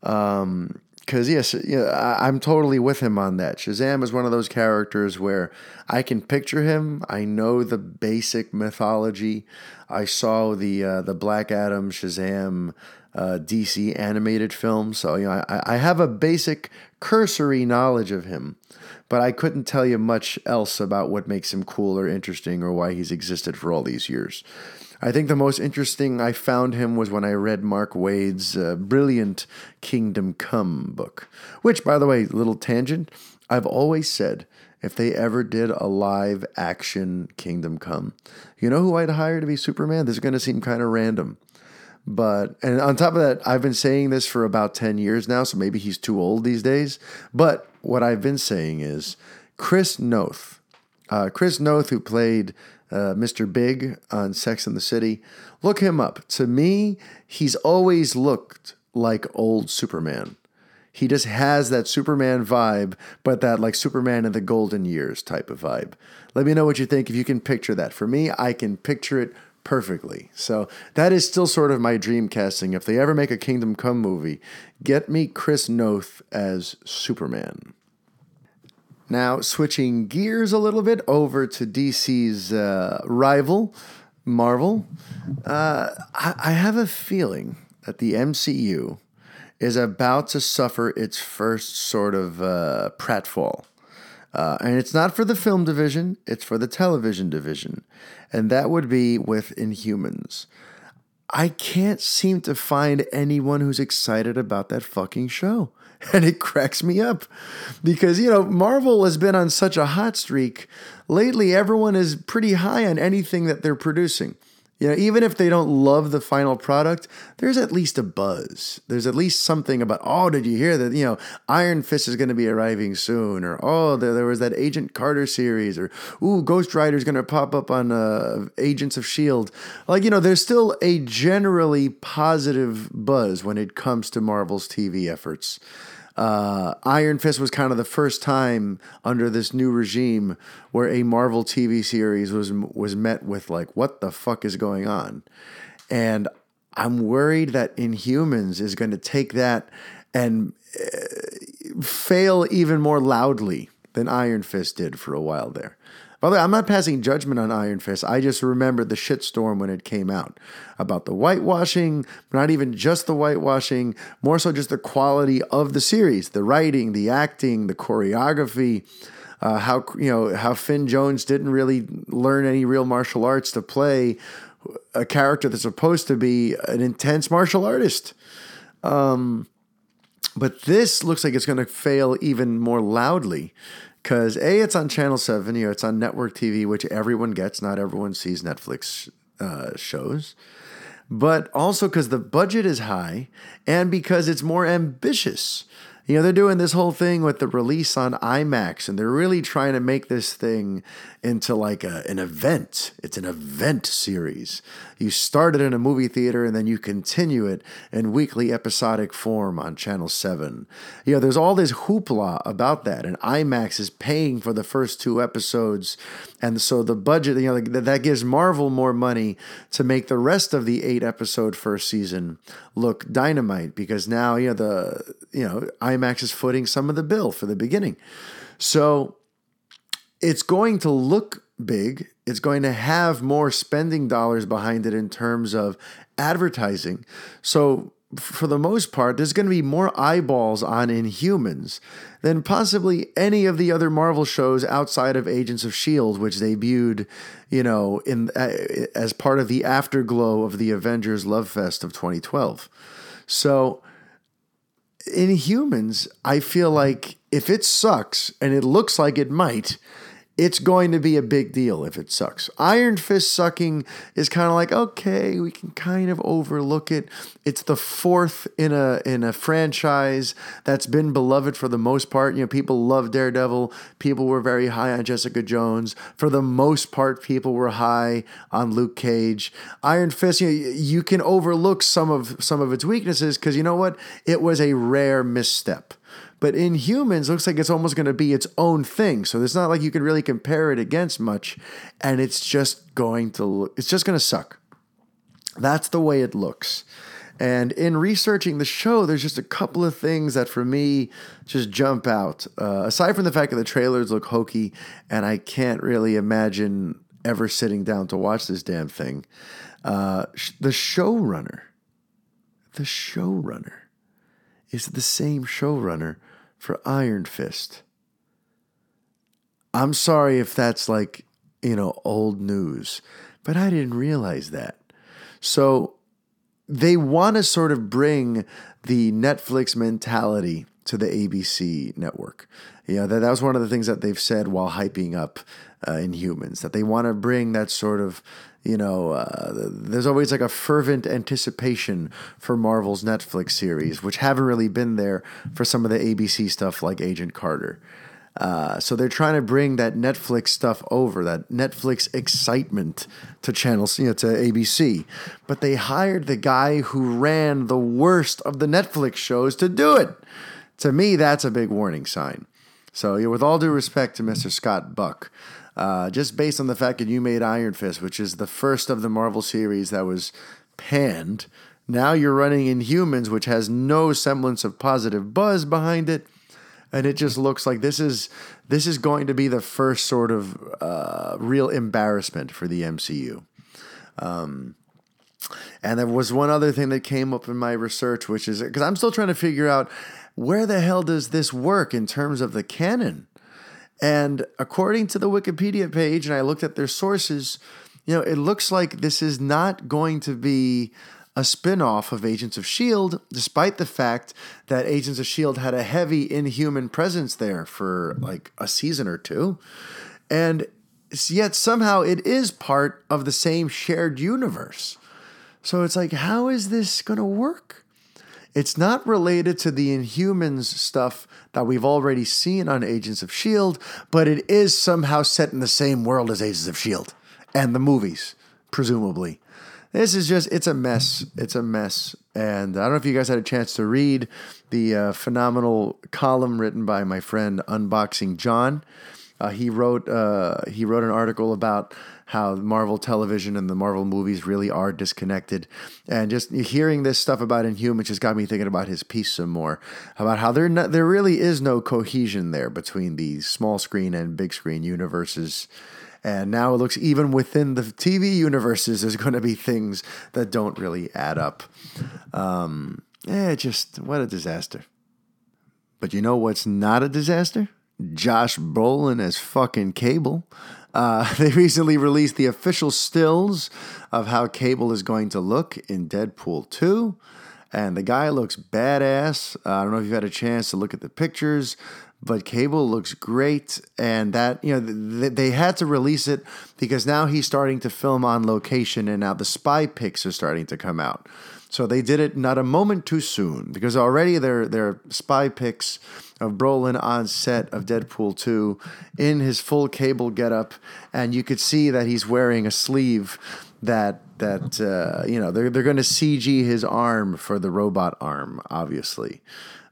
[SPEAKER 1] Um, because yes, yeah, I, I'm totally with him on that. Shazam is one of those characters where I can picture him. I know the basic mythology. I saw the uh, the Black Adam Shazam uh, DC animated film. So, you know, I, I have a basic cursory knowledge of him, but I couldn't tell you much else about what makes him cool or interesting or why he's existed for all these years. I think the most interesting I found him was when I read Mark Waid's uh, brilliant Kingdom Come book, which, by the way, little tangent, I've always said if they ever did a live action Kingdom Come, you know who I'd hire to be Superman? This is going to seem kind of random. But and on top of that, I've been saying this for about 10 years now, so maybe he's too old these days. But what I've been saying is Chris Noth. Uh, Chris Noth, who played uh, Mr. Big on Sex and the City, look him up. To me, he's always looked like old Superman. He just has that Superman vibe, but that like Superman in the golden years type of vibe. Let me know what you think if you can picture that. For me, I can picture it perfectly. So that is still sort of my dream casting. If they ever make a Kingdom Come movie, get me Chris Noth as Superman. Now, switching gears a little bit over to DC's uh, rival, Marvel, uh, I, I have a feeling that the MCU is about to suffer its first sort of uh, pratfall. Uh, and it's not for the film division, it's for the television division. And that would be with Inhumans. I can't seem to find anyone who's excited about that fucking show. And it cracks me up because, you know, Marvel has been on such a hot streak. Lately, everyone is pretty high on anything that they're producing. You know, even if they don't love the final product, there's at least a buzz. There's at least something about, oh, did you hear that? You know, Iron Fist is going to be arriving soon, or oh, there, there was that Agent Carter series, or ooh, Ghost Rider is going to pop up on uh, Agents of S.H.I.E.L.D. Like, you know, there's still a generally positive buzz when it comes to Marvel's TV efforts uh, Iron Fist was kind of the first time under this new regime where a Marvel TV series was was met with like, what the fuck is going on? And I'm worried that Inhumans is going to take that and uh, fail even more loudly than Iron Fist did for a while there. By the way, I'm not passing judgment on Iron Fist. I just remember the shitstorm when it came out about the whitewashing, not even just the whitewashing, more so just the quality of the series, the writing, the acting, the choreography. Uh, how you know how Finn Jones didn't really learn any real martial arts to play a character that's supposed to be an intense martial artist. Um, but this looks like it's going to fail even more loudly because a it's on channel 7 you know it's on network tv which everyone gets not everyone sees netflix uh, shows but also because the budget is high and because it's more ambitious You know, they're doing this whole thing with the release on IMAX, and they're really trying to make this thing into like a, an event. It's an event series. You start it in a movie theater and then you continue it in weekly episodic form on Channel 7. You know, there's all this hoopla about that, and IMAX is paying for the first two episodes. And so the budget, you know, that gives Marvel more money to make the rest of the eight episode first season look dynamite because now, you know, the, you know, IMAX is footing some of the bill for the beginning. So it's going to look big. It's going to have more spending dollars behind it in terms of advertising. So, for the most part, there's going to be more eyeballs on Inhumans than possibly any of the other Marvel shows outside of Agents of Shield, which debuted, you know, in uh, as part of the afterglow of the Avengers Love Fest of 2012. So, Inhumans, I feel like if it sucks, and it looks like it might, it's going to be a big deal if it sucks. Iron Fist sucking is kind of like okay, we can kind of overlook it. It's the fourth in a in a franchise that's been beloved for the most part. You know, people love Daredevil. People were very high on Jessica Jones. For the most part, people were high on Luke Cage. Iron Fist, you know, you can overlook some of some of its weaknesses because you know what? It was a rare misstep. But Inhumans, looks like it's almost going to be its own thing. So it's not like you can really compare it against much, and it's just going to look, it's just going to suck. That's the way it looks. And in researching the show, there's just a couple of things that for me just jump out. Uh, aside from the fact that the trailers look hokey, and I can't really imagine ever sitting down to watch this damn thing. Uh, the showrunner, the showrunner is the same showrunner for Iron Fist. I'm sorry if that's like, you know, old news, but I didn't realize that. So they want to sort of bring the Netflix mentality to the ABC network. You know, that, that was one of the things that they've said while hyping up uh, Inhumans, that they want to bring that sort of you know, uh, there's always like a fervent anticipation for Marvel's Netflix series, which haven't really been there for some of the ABC stuff like Agent Carter. Uh, so they're trying to bring that Netflix stuff over, that Netflix excitement to channels, you know, to ABC. But they hired the guy who ran the worst of the Netflix shows to do it. To me, that's a big warning sign. So, know, with all due respect to Mr. Scott Buck, uh, just based on the fact that you made Iron Fist, which is the first of the Marvel series that was panned. Now you're running Inhumans, which has no semblance of positive buzz behind it, and it just looks like this is this is going to be the first sort of uh, real embarrassment for the MCU. Um, and there was one other thing that came up in my research, which is because I'm still trying to figure out where the hell does this work in terms of the canon and according to the Wikipedia page, and I looked at their sources, you know, it looks like this is not going to be a spin-off of Agents of Shield, despite the fact that Agents of Shield had a heavy inhuman presence there for like a season or two. And yet somehow it is part of the same shared universe. So it's like, how is this going to work? It's not related to the Inhumans stuff that we've already seen on Agents of S.H.I.E.L.D., but it is somehow set in the same world as Agents of S.H.I.E.L.D. and the movies, presumably. This is just, it's a mess. It's a mess. And I don't know if you guys had a chance to read the uh, phenomenal column written by my friend Unboxing John. Uh, he wrote uh, he wrote an article about how Marvel television and the Marvel movies really are disconnected. And just hearing this stuff about Inhumans just got me thinking about his piece some more about how there no, there really is no cohesion there between the small screen and big screen universes. And now it looks even within the TV universes, there's going to be things that don't really add up. Um, eh, just what a disaster. But you know what's not a disaster? Josh Brolin as fucking Cable. Uh, they recently released the official stills of how Cable is going to look in Deadpool 2. And the guy looks badass. Uh, I don't know if you've had a chance to look at the pictures, but Cable looks great. And that, you know, th- they had to release it because now he's starting to film on location and now the spy pics are starting to come out. So they did it not a moment too soon because already there there are spy pics of Brolin on set of Deadpool 2 in his full cable getup, and you could see that he's wearing a sleeve that that uh, you know they're they're going to CG his arm for the robot arm, obviously.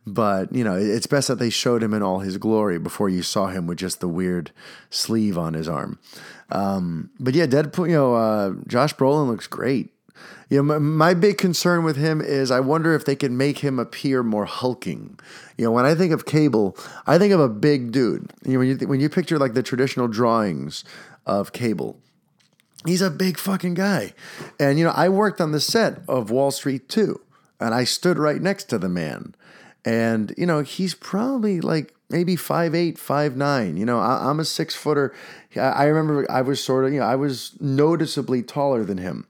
[SPEAKER 1] But you know, it's best that they showed him in all his glory before you saw him with just the weird sleeve on his arm. Um, but yeah, Deadpool. You know, uh, Josh Brolin looks great. You know, my, my, big concern with him is I wonder if they can make him appear more hulking. You know, when I think of Cable, I think of a big dude. You know, when you th- when you picture like the traditional drawings of Cable, he's a big fucking guy. And you know, I worked on the set of Wall Street 2, and I stood right next to the man. And you know, he's probably like maybe five eight, five nine. You know, I, am a six footer. I remember I was sort of, you know, I was noticeably taller than him.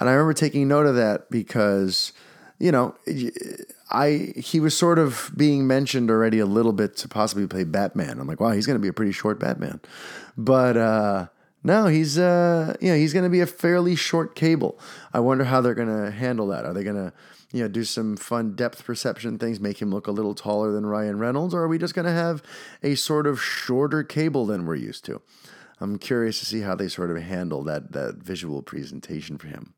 [SPEAKER 1] And I remember taking note of that because, you know, I he was sort of being mentioned already a little bit to possibly play Batman. I'm like, wow, he's going to be a pretty short Batman. But uh, no, he's uh, you know, he's going to be a fairly short cable. I wonder how they're going to handle that. Are they going to you know, do some fun depth perception things, make him look a little taller than Ryan Reynolds, or are we just going to have a sort of shorter cable than we're used to? I'm curious to see how they sort of handle that that visual presentation for him.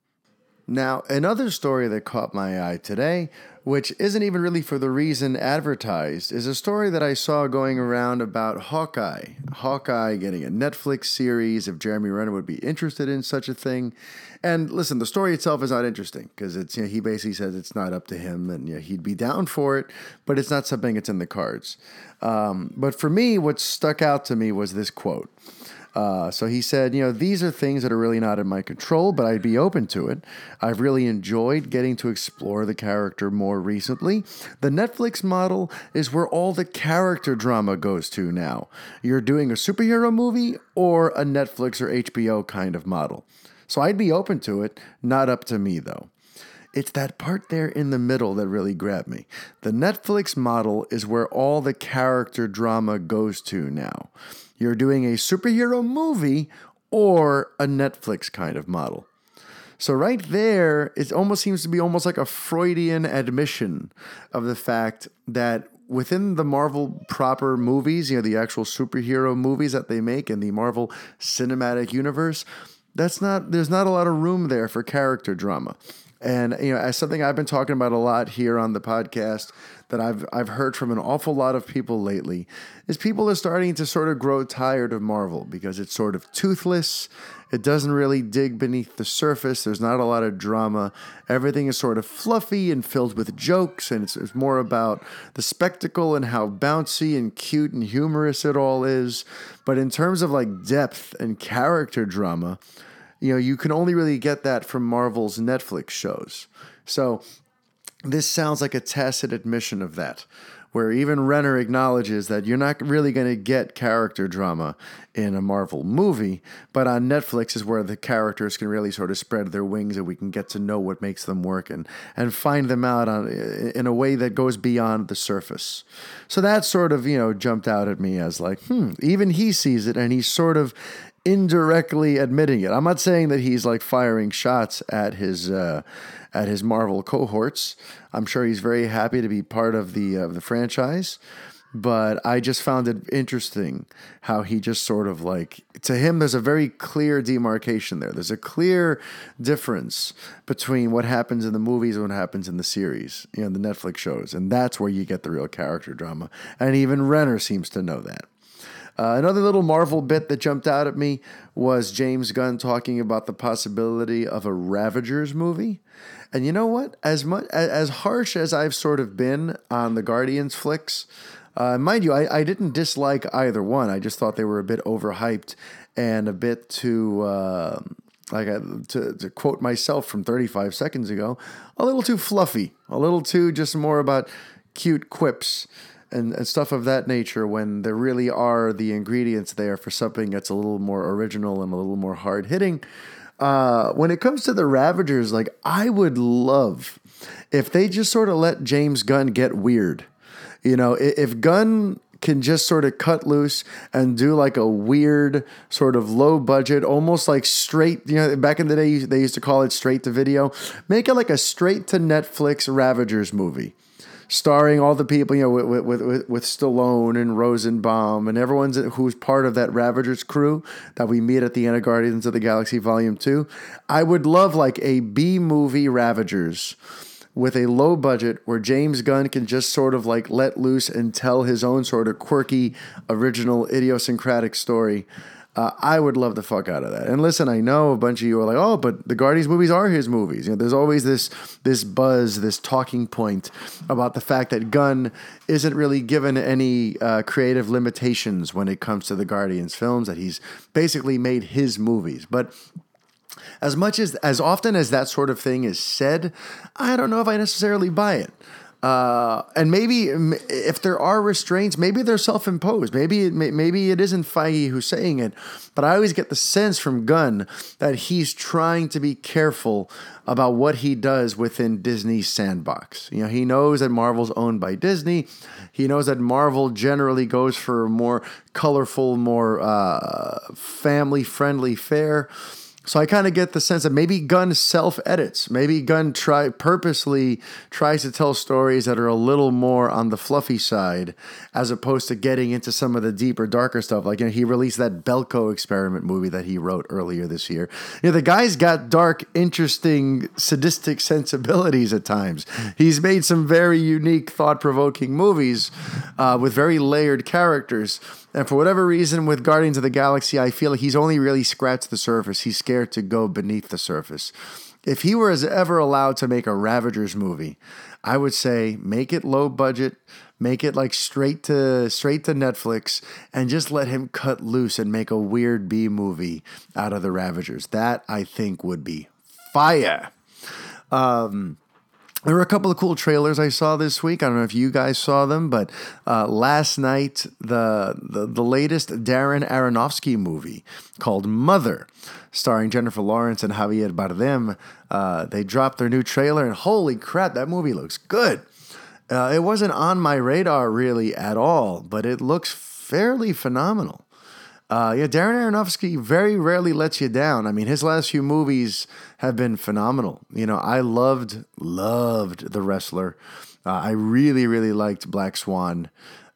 [SPEAKER 1] Now, another story that caught my eye today, which isn't even really for the reason advertised, is a story that I saw going around about Hawkeye. Hawkeye getting a Netflix series, if Jeremy Renner would be interested in such a thing. And listen, the story itself is not interesting because it's you know, he basically says it's not up to him and you know, he'd be down for it, but it's not something that's in the cards. Um, but for me, what stuck out to me was this quote. Uh, so he said, you know, these are things that are really not in my control, but I'd be open to it. I've really enjoyed getting to explore the character more recently. The Netflix model is where all the character drama goes to now. You're doing a superhero movie or a Netflix or HBO kind of model. So I'd be open to it, not up to me though. It's that part there in the middle that really grabbed me. The Netflix model is where all the character drama goes to now. You're doing a superhero movie or a Netflix kind of model. So right there, it almost seems to be almost like a Freudian admission of the fact that within the Marvel proper movies, you know, the actual superhero movies that they make in the Marvel cinematic universe, that's not there's not a lot of room there for character drama. And you know, as something I've been talking about a lot here on the podcast that I've I've heard from an awful lot of people lately is people are starting to sort of grow tired of Marvel because it's sort of toothless. It doesn't really dig beneath the surface. There's not a lot of drama. Everything is sort of fluffy and filled with jokes, and it's, it's more about the spectacle and how bouncy and cute and humorous it all is. But in terms of like depth and character drama, you know, you can only really get that from Marvel's Netflix shows. So this sounds like a tacit admission of that, where even Renner acknowledges that you're not really going to get character drama in a Marvel movie, but on Netflix is where the characters can really sort of spread their wings and we can get to know what makes them work and, and find them out on, in a way that goes beyond the surface. So that sort of, you know, jumped out at me as like, hmm, even he sees it and he's sort of indirectly admitting it. I'm not saying that he's like firing shots at his uh, at his Marvel cohorts. I'm sure he's very happy to be part of the uh, the franchise. But I just found it interesting how he just sort of like to him there's a very clear demarcation there. There's a clear difference between what happens in the movies and what happens in the series, you know, the Netflix shows, and that's where you get the real character drama. And even Renner seems to know that. Uh, another little Marvel bit that jumped out at me was James Gunn talking about the possibility of a Ravagers movie. And you know what? As much as harsh as I've sort of been on the Guardians flicks, uh, mind you, I, I didn't dislike either one. I just thought they were a bit overhyped and a bit too, uh, like I, to, to quote myself from 35 seconds ago, a little too fluffy, a little too just more about cute quips and, and stuff of that nature when there really are the ingredients there for something that's a little more original and a little more hard hitting. Uh, when it comes to the Ravagers, like I would love if they just sort of let James Gunn get weird. You know, if Gunn can just sort of cut loose and do like a weird sort of low budget, almost like straight, you know, back in the day they used to call it straight to video. Make it like a straight to Netflix Ravagers movie starring all the people, you know, with with with, with Stallone and Rosenbaum and everyone's who's part of that Ravagers crew that we meet at the end of Guardians of the Galaxy Volume Two. I would love like a B movie Ravagers with a low budget where James Gunn can just sort of like let loose and tell his own sort of quirky, original, idiosyncratic story. Uh, I would love the fuck out of that. And listen, I know a bunch of you are like, "Oh, but the Guardians movies are his movies." You know, there's always this this buzz, this talking point about the fact that Gunn isn't really given any uh, creative limitations when it comes to the Guardians films. That he's basically made his movies, but as much as as often as that sort of thing is said, I don't know if I necessarily buy it. Uh, and maybe if there are restraints, maybe they're self-imposed. Maybe it, maybe it isn't Feige who's saying it, but I always get the sense from Gunn that he's trying to be careful about what he does within Disney's sandbox. You know, he knows that Marvel's owned by Disney. He knows that Marvel generally goes for a more colorful, more uh, family-friendly fare. So I kind of get the sense that maybe Gunn self edits. Maybe Gunn try purposely tries to tell stories that are a little more on the fluffy side, as opposed to getting into some of the deeper, darker stuff. Like you know, he released that Belko experiment movie that he wrote earlier this year. You know, the guy's got dark, interesting, sadistic sensibilities at times. He's made some very unique, thought provoking movies uh, with very layered characters. And for whatever reason, with Guardians of the Galaxy, I feel like he's only really scratched the surface. He's scared to go beneath the surface. If he was ever allowed to make a Ravagers movie, I would say make it low budget, make it like straight to straight to Netflix, and just let him cut loose and make a weird B movie out of the Ravagers. That I think would be fire. Um, there were a couple of cool trailers I saw this week. I don't know if you guys saw them, but uh, last night the, the the latest Darren Aronofsky movie called Mother, starring Jennifer Lawrence and Javier Bardem, uh, they dropped their new trailer, and holy crap, that movie looks good. Uh, it wasn't on my radar really at all, but it looks fairly phenomenal. Uh, yeah, Darren Aronofsky very rarely lets you down. I mean, his last few movies have been phenomenal. You know, I loved, loved The Wrestler. Uh, I really, really liked Black Swan.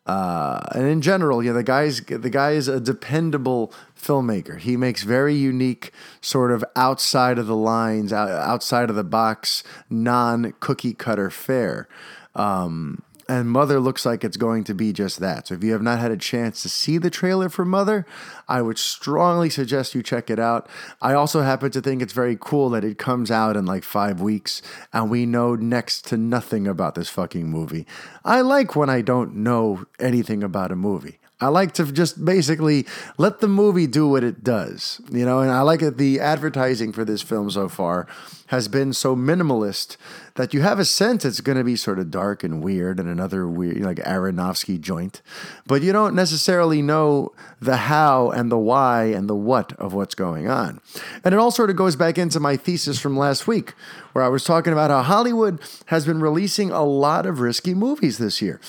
[SPEAKER 1] Uh, and in general, yeah, the guy's the guy is a dependable filmmaker. He makes very unique, sort of outside of the lines, outside of the box, non cookie cutter fare. Um, and Mother looks like it's going to be just that. So if you have not had a chance to see the trailer for Mother, I would strongly suggest you check it out. I also happen to think it's very cool that it comes out in like five weeks and we know next to nothing about this fucking movie. I like when I don't know anything about a movie. I like to just basically let the movie do what it does, you know. And I like that the advertising for this film so far has been so minimalist that you have a sense it's going to be sort of dark and weird and another weird, like Aronofsky joint, but you don't necessarily know the how and the why and the what of what's going on. And it all sort of goes back into my thesis from last week, where I was talking about how Hollywood has been releasing a lot of risky movies this year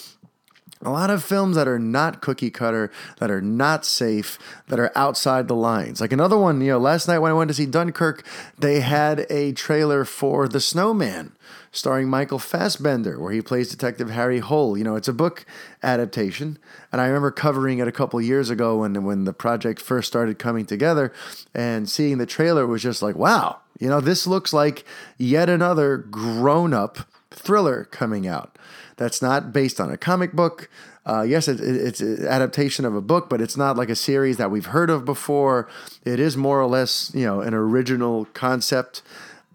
[SPEAKER 1] a lot of films that are not cookie cutter, that are not safe, that are outside the lines. Like another one, you know, last night when I went to see Dunkirk, they had a trailer for The Snowman, starring Michael Fassbender, where he plays Detective Harry Hole. You know, it's a book adaptation, and I remember covering it a couple years ago when when the project first started coming together, and seeing the trailer was just like, wow, you know, this looks like yet another grown up thriller coming out that's not based on a comic book. Uh, yes, it, it, it's an adaptation of a book, but it's not like a series that we've heard of before. It is more or less, you know, an original concept.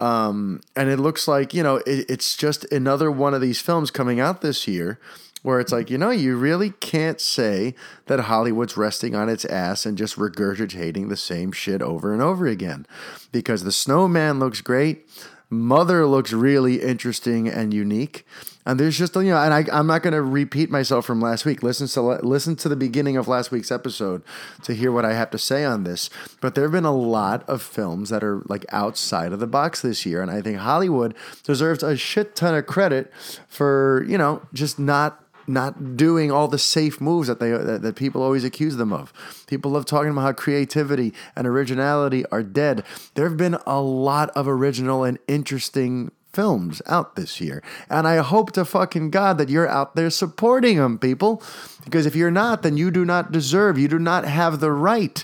[SPEAKER 1] Um, and it looks like, you know, it, it's just another one of these films coming out this year where it's like, you know, you really can't say that Hollywood's resting on its ass and just regurgitating the same shit over and over again. Because The Snowman looks great. Mother looks really interesting and unique. And there's just you know, and I, I'm not going to repeat myself from last week. Listen to listen to the beginning of last week's episode to hear what I have to say on this. But there have been a lot of films that are like outside of the box this year, and I think Hollywood deserves a shit ton of credit for you know just not not doing all the safe moves that they that, that people always accuse them of. People love talking about how creativity and originality are dead. There have been a lot of original and interesting films out this year. And I hope to fucking God that you're out there supporting them, people. Because if you're not, then you do not deserve, you do not have the right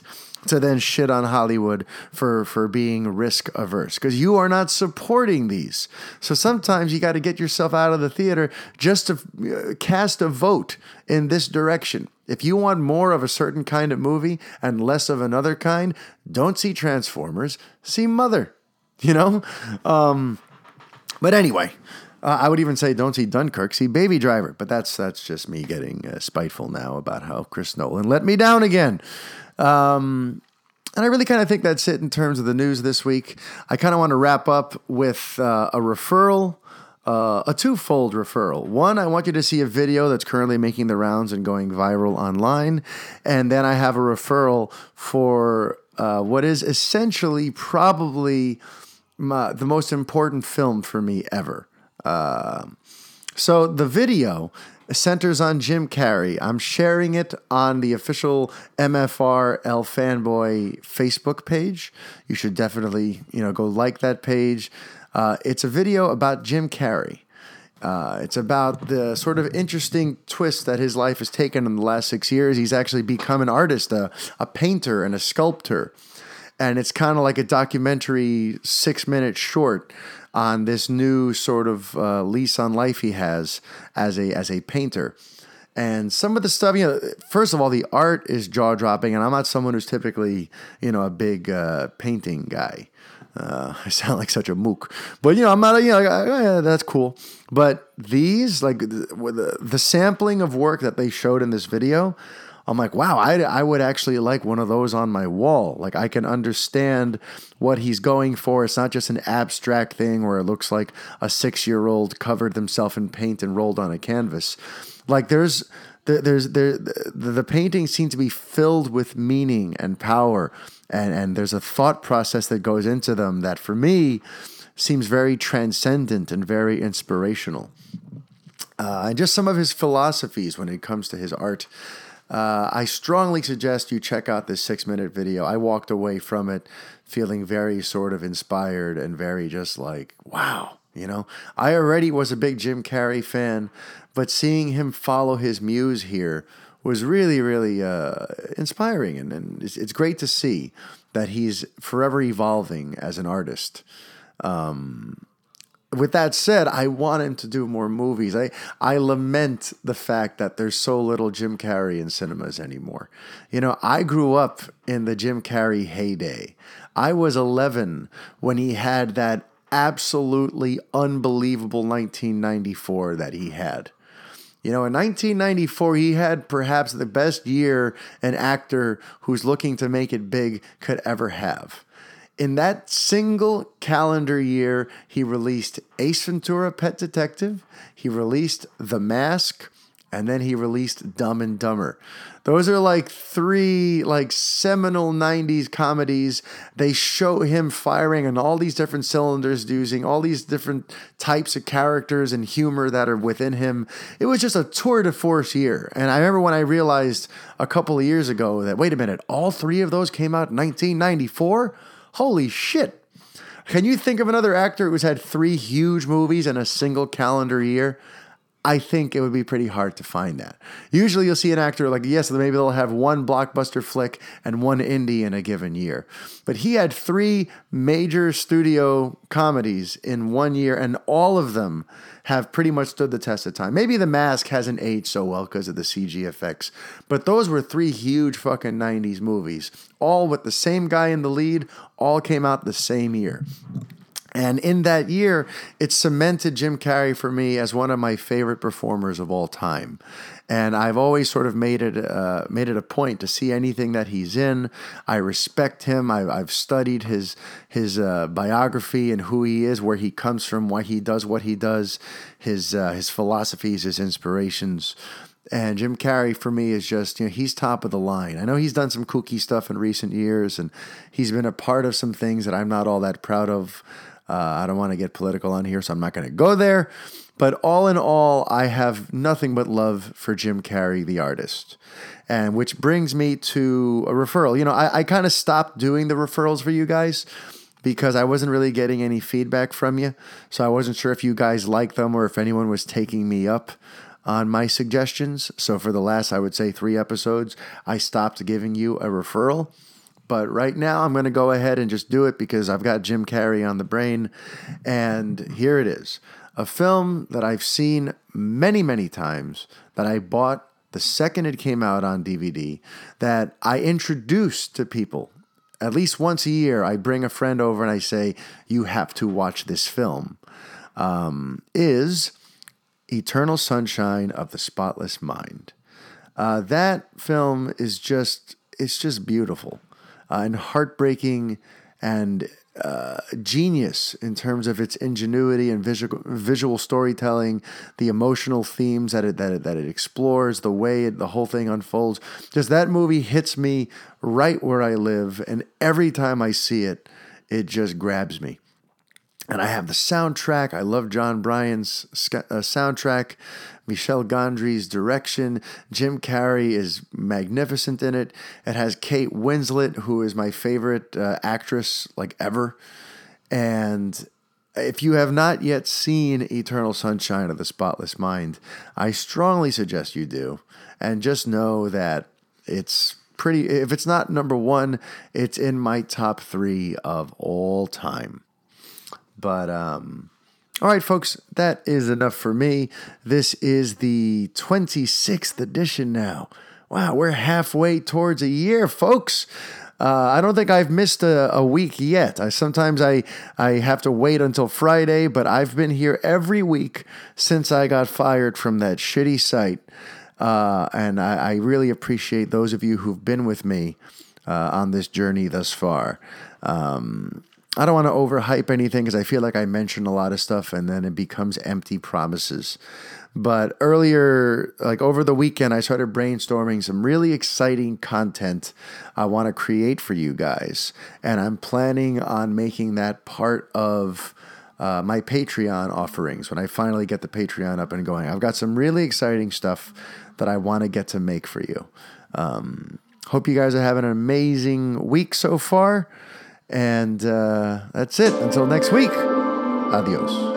[SPEAKER 1] to then shit on Hollywood for for being risk averse because you are not supporting these. So sometimes you got to get yourself out of the theater just to uh, cast a vote in this direction. If you want more of a certain kind of movie and less of another kind, don't see Transformers, see Mother. You know? Um, but anyway, uh, I would even say don't see Dunkirk, see Baby Driver. But that's that's just me getting uh, spiteful now about how Chris Nolan let me down again. Um, and I really kind of think that's it in terms of the news this week. I kind of want to wrap up with uh, a referral. Uh, a twofold referral. One, I want you to see a video that's currently making the rounds and going viral online. And then I have a referral for uh, what is essentially probably my, the most important film for me ever. Uh, so the video centers on Jim Carrey. I'm sharing it on the official MFR L Fanboy Facebook page. You should definitely, you know, go like that page. Uh, it's a video about Jim Carrey. Uh, it's about the sort of interesting twist that his life has taken in the last six years. He's actually become an artist, a, a painter, and a sculptor. And it's kind of like a documentary six minute short on this new sort of uh, lease on life he has as a as a painter. And some of the stuff, you know, first of all, the art is jaw dropping, and I'm not someone who's typically, you know, a big uh, painting guy. Uh, I sound like such a mook, but you know, I'm not, you know, like, oh, yeah, that's cool. But these, like the, the sampling of work that they showed in this video, I'm like, wow, I, I would actually like one of those on my wall. Like, I can understand what he's going for. It's not just an abstract thing where it looks like a six year old covered themselves in paint and rolled on a canvas. Like, there's. There's there the, the paintings seem to be filled with meaning and power, and and there's a thought process that goes into them that for me seems very transcendent and very inspirational. Uh, and just some of his philosophies when it comes to his art uh, I strongly suggest you check out this six minute video. I walked away from it feeling very sort of inspired and very just like, wow, you know. I already was a big Jim Carrey fan, but seeing him follow his muse here was really, really uh, inspiring. And, and it's, it's, great to see that he's forever evolving as an artist. Um, with that said, I want him to do more movies. I, I lament the fact that there's so little Jim Carrey in cinemas anymore. You know, I grew up in the Jim Carrey heyday. I was 11 when he had that absolutely unbelievable 1994 that he had. You know, in 1994, he had perhaps the best year an actor who's looking to make it big could ever have. In that single calendar year, he released Ace Ventura Pet Detective, he released The Mask, and then he released Dumb and Dumber. Those are like three like seminal 90s comedies. They show him firing on all these different cylinders using all these different types of characters and humor that are within him. It was just a tour de force year. And I remember when I realized a couple of years ago that wait a minute, all three of those came out in 1994? Holy shit. Can you think of another actor who's had three huge movies in a single calendar year? I think it would be pretty hard to find that. Usually you'll see an actor like, yes, maybe they'll have one blockbuster flick and one indie in a given year. But he had three major studio comedies in one year, and all of them have pretty much stood the test of time. Maybe The Mask hasn't aged so well because of the CG effects, but those were three huge fucking 90s movies, all with the same guy in the lead, all came out the same year. And in that year, it cemented Jim Carrey for me as one of my favorite performers of all time. And I've always sort of made it uh, made it a point to see anything that he's in. I respect him. I, have studied his his uh, biography and who he is, where he comes from, why he does what he does, his uh, his philosophies, his inspirations. And Jim Carrey for me is just, you know, he's top of the line. I know he's done some kooky stuff in recent years and he's been a part of some things that I'm not all that proud of. Uh, I don't want to get political on here, so I'm not going to go there. But all in all, I have nothing but love for Jim Carrey, the artist. And which brings me to a referral. You know, I, I kind of stopped doing the referrals for you guys because I wasn't really getting any feedback from you. So I wasn't sure if you guys liked them or if anyone was taking me up on my suggestions. So for the last, I would say, three episodes, I stopped giving you a referral. But right now, I'm going to go ahead and just do it because I've got Jim Carrey on the brain. And here it is a film that I've seen many, many times, that I bought the second it came out on DVD, that I introduced to people. At least once a year, I bring a friend over and I say, You have to watch this film. Um, is Eternal Sunshine of the Spotless Mind. Uh, that film is just it's just beautiful uh, and heartbreaking and uh, genius in terms of its ingenuity and visual visual storytelling, the emotional themes that it that it, that it explores, the way it, the whole thing unfolds. Just that movie hits me right where I live, and every time I see it, it just grabs me and I have the soundtrack. I love Jon Brion's uh, soundtrack, Michel Gondry's direction. Jim Carrey is magnificent in it. It has Kate Winslet, who is my favorite uh, actress like ever. And if you have not yet seen Eternal Sunshine of the Spotless Mind, I strongly suggest you do. And just know that it's pretty, if it's not number one, it's in my top three of all time. But um, all right, folks, that is enough for me. This is the 26th edition now. Wow, we're halfway towards a year, folks. Uh, I don't think I've missed a, a week yet. I, sometimes I, I have to wait until Friday, but I've been here every week since I got fired from that shitty site. Uh, and I, I, really appreciate those of you who've been with me uh, on this journey thus far. Um, I don't want to overhype anything because I feel like I mentioned a lot of stuff and then it becomes empty promises. But earlier, like over the weekend, I started brainstorming some really exciting content I want to create for you guys. And I'm planning on making that part of uh, my Patreon offerings when I finally get the Patreon up and going. I've got some really exciting stuff that I want to get to make for you. Um, hope you guys are having an amazing week so far. And uh, that's it. Until next week, adios.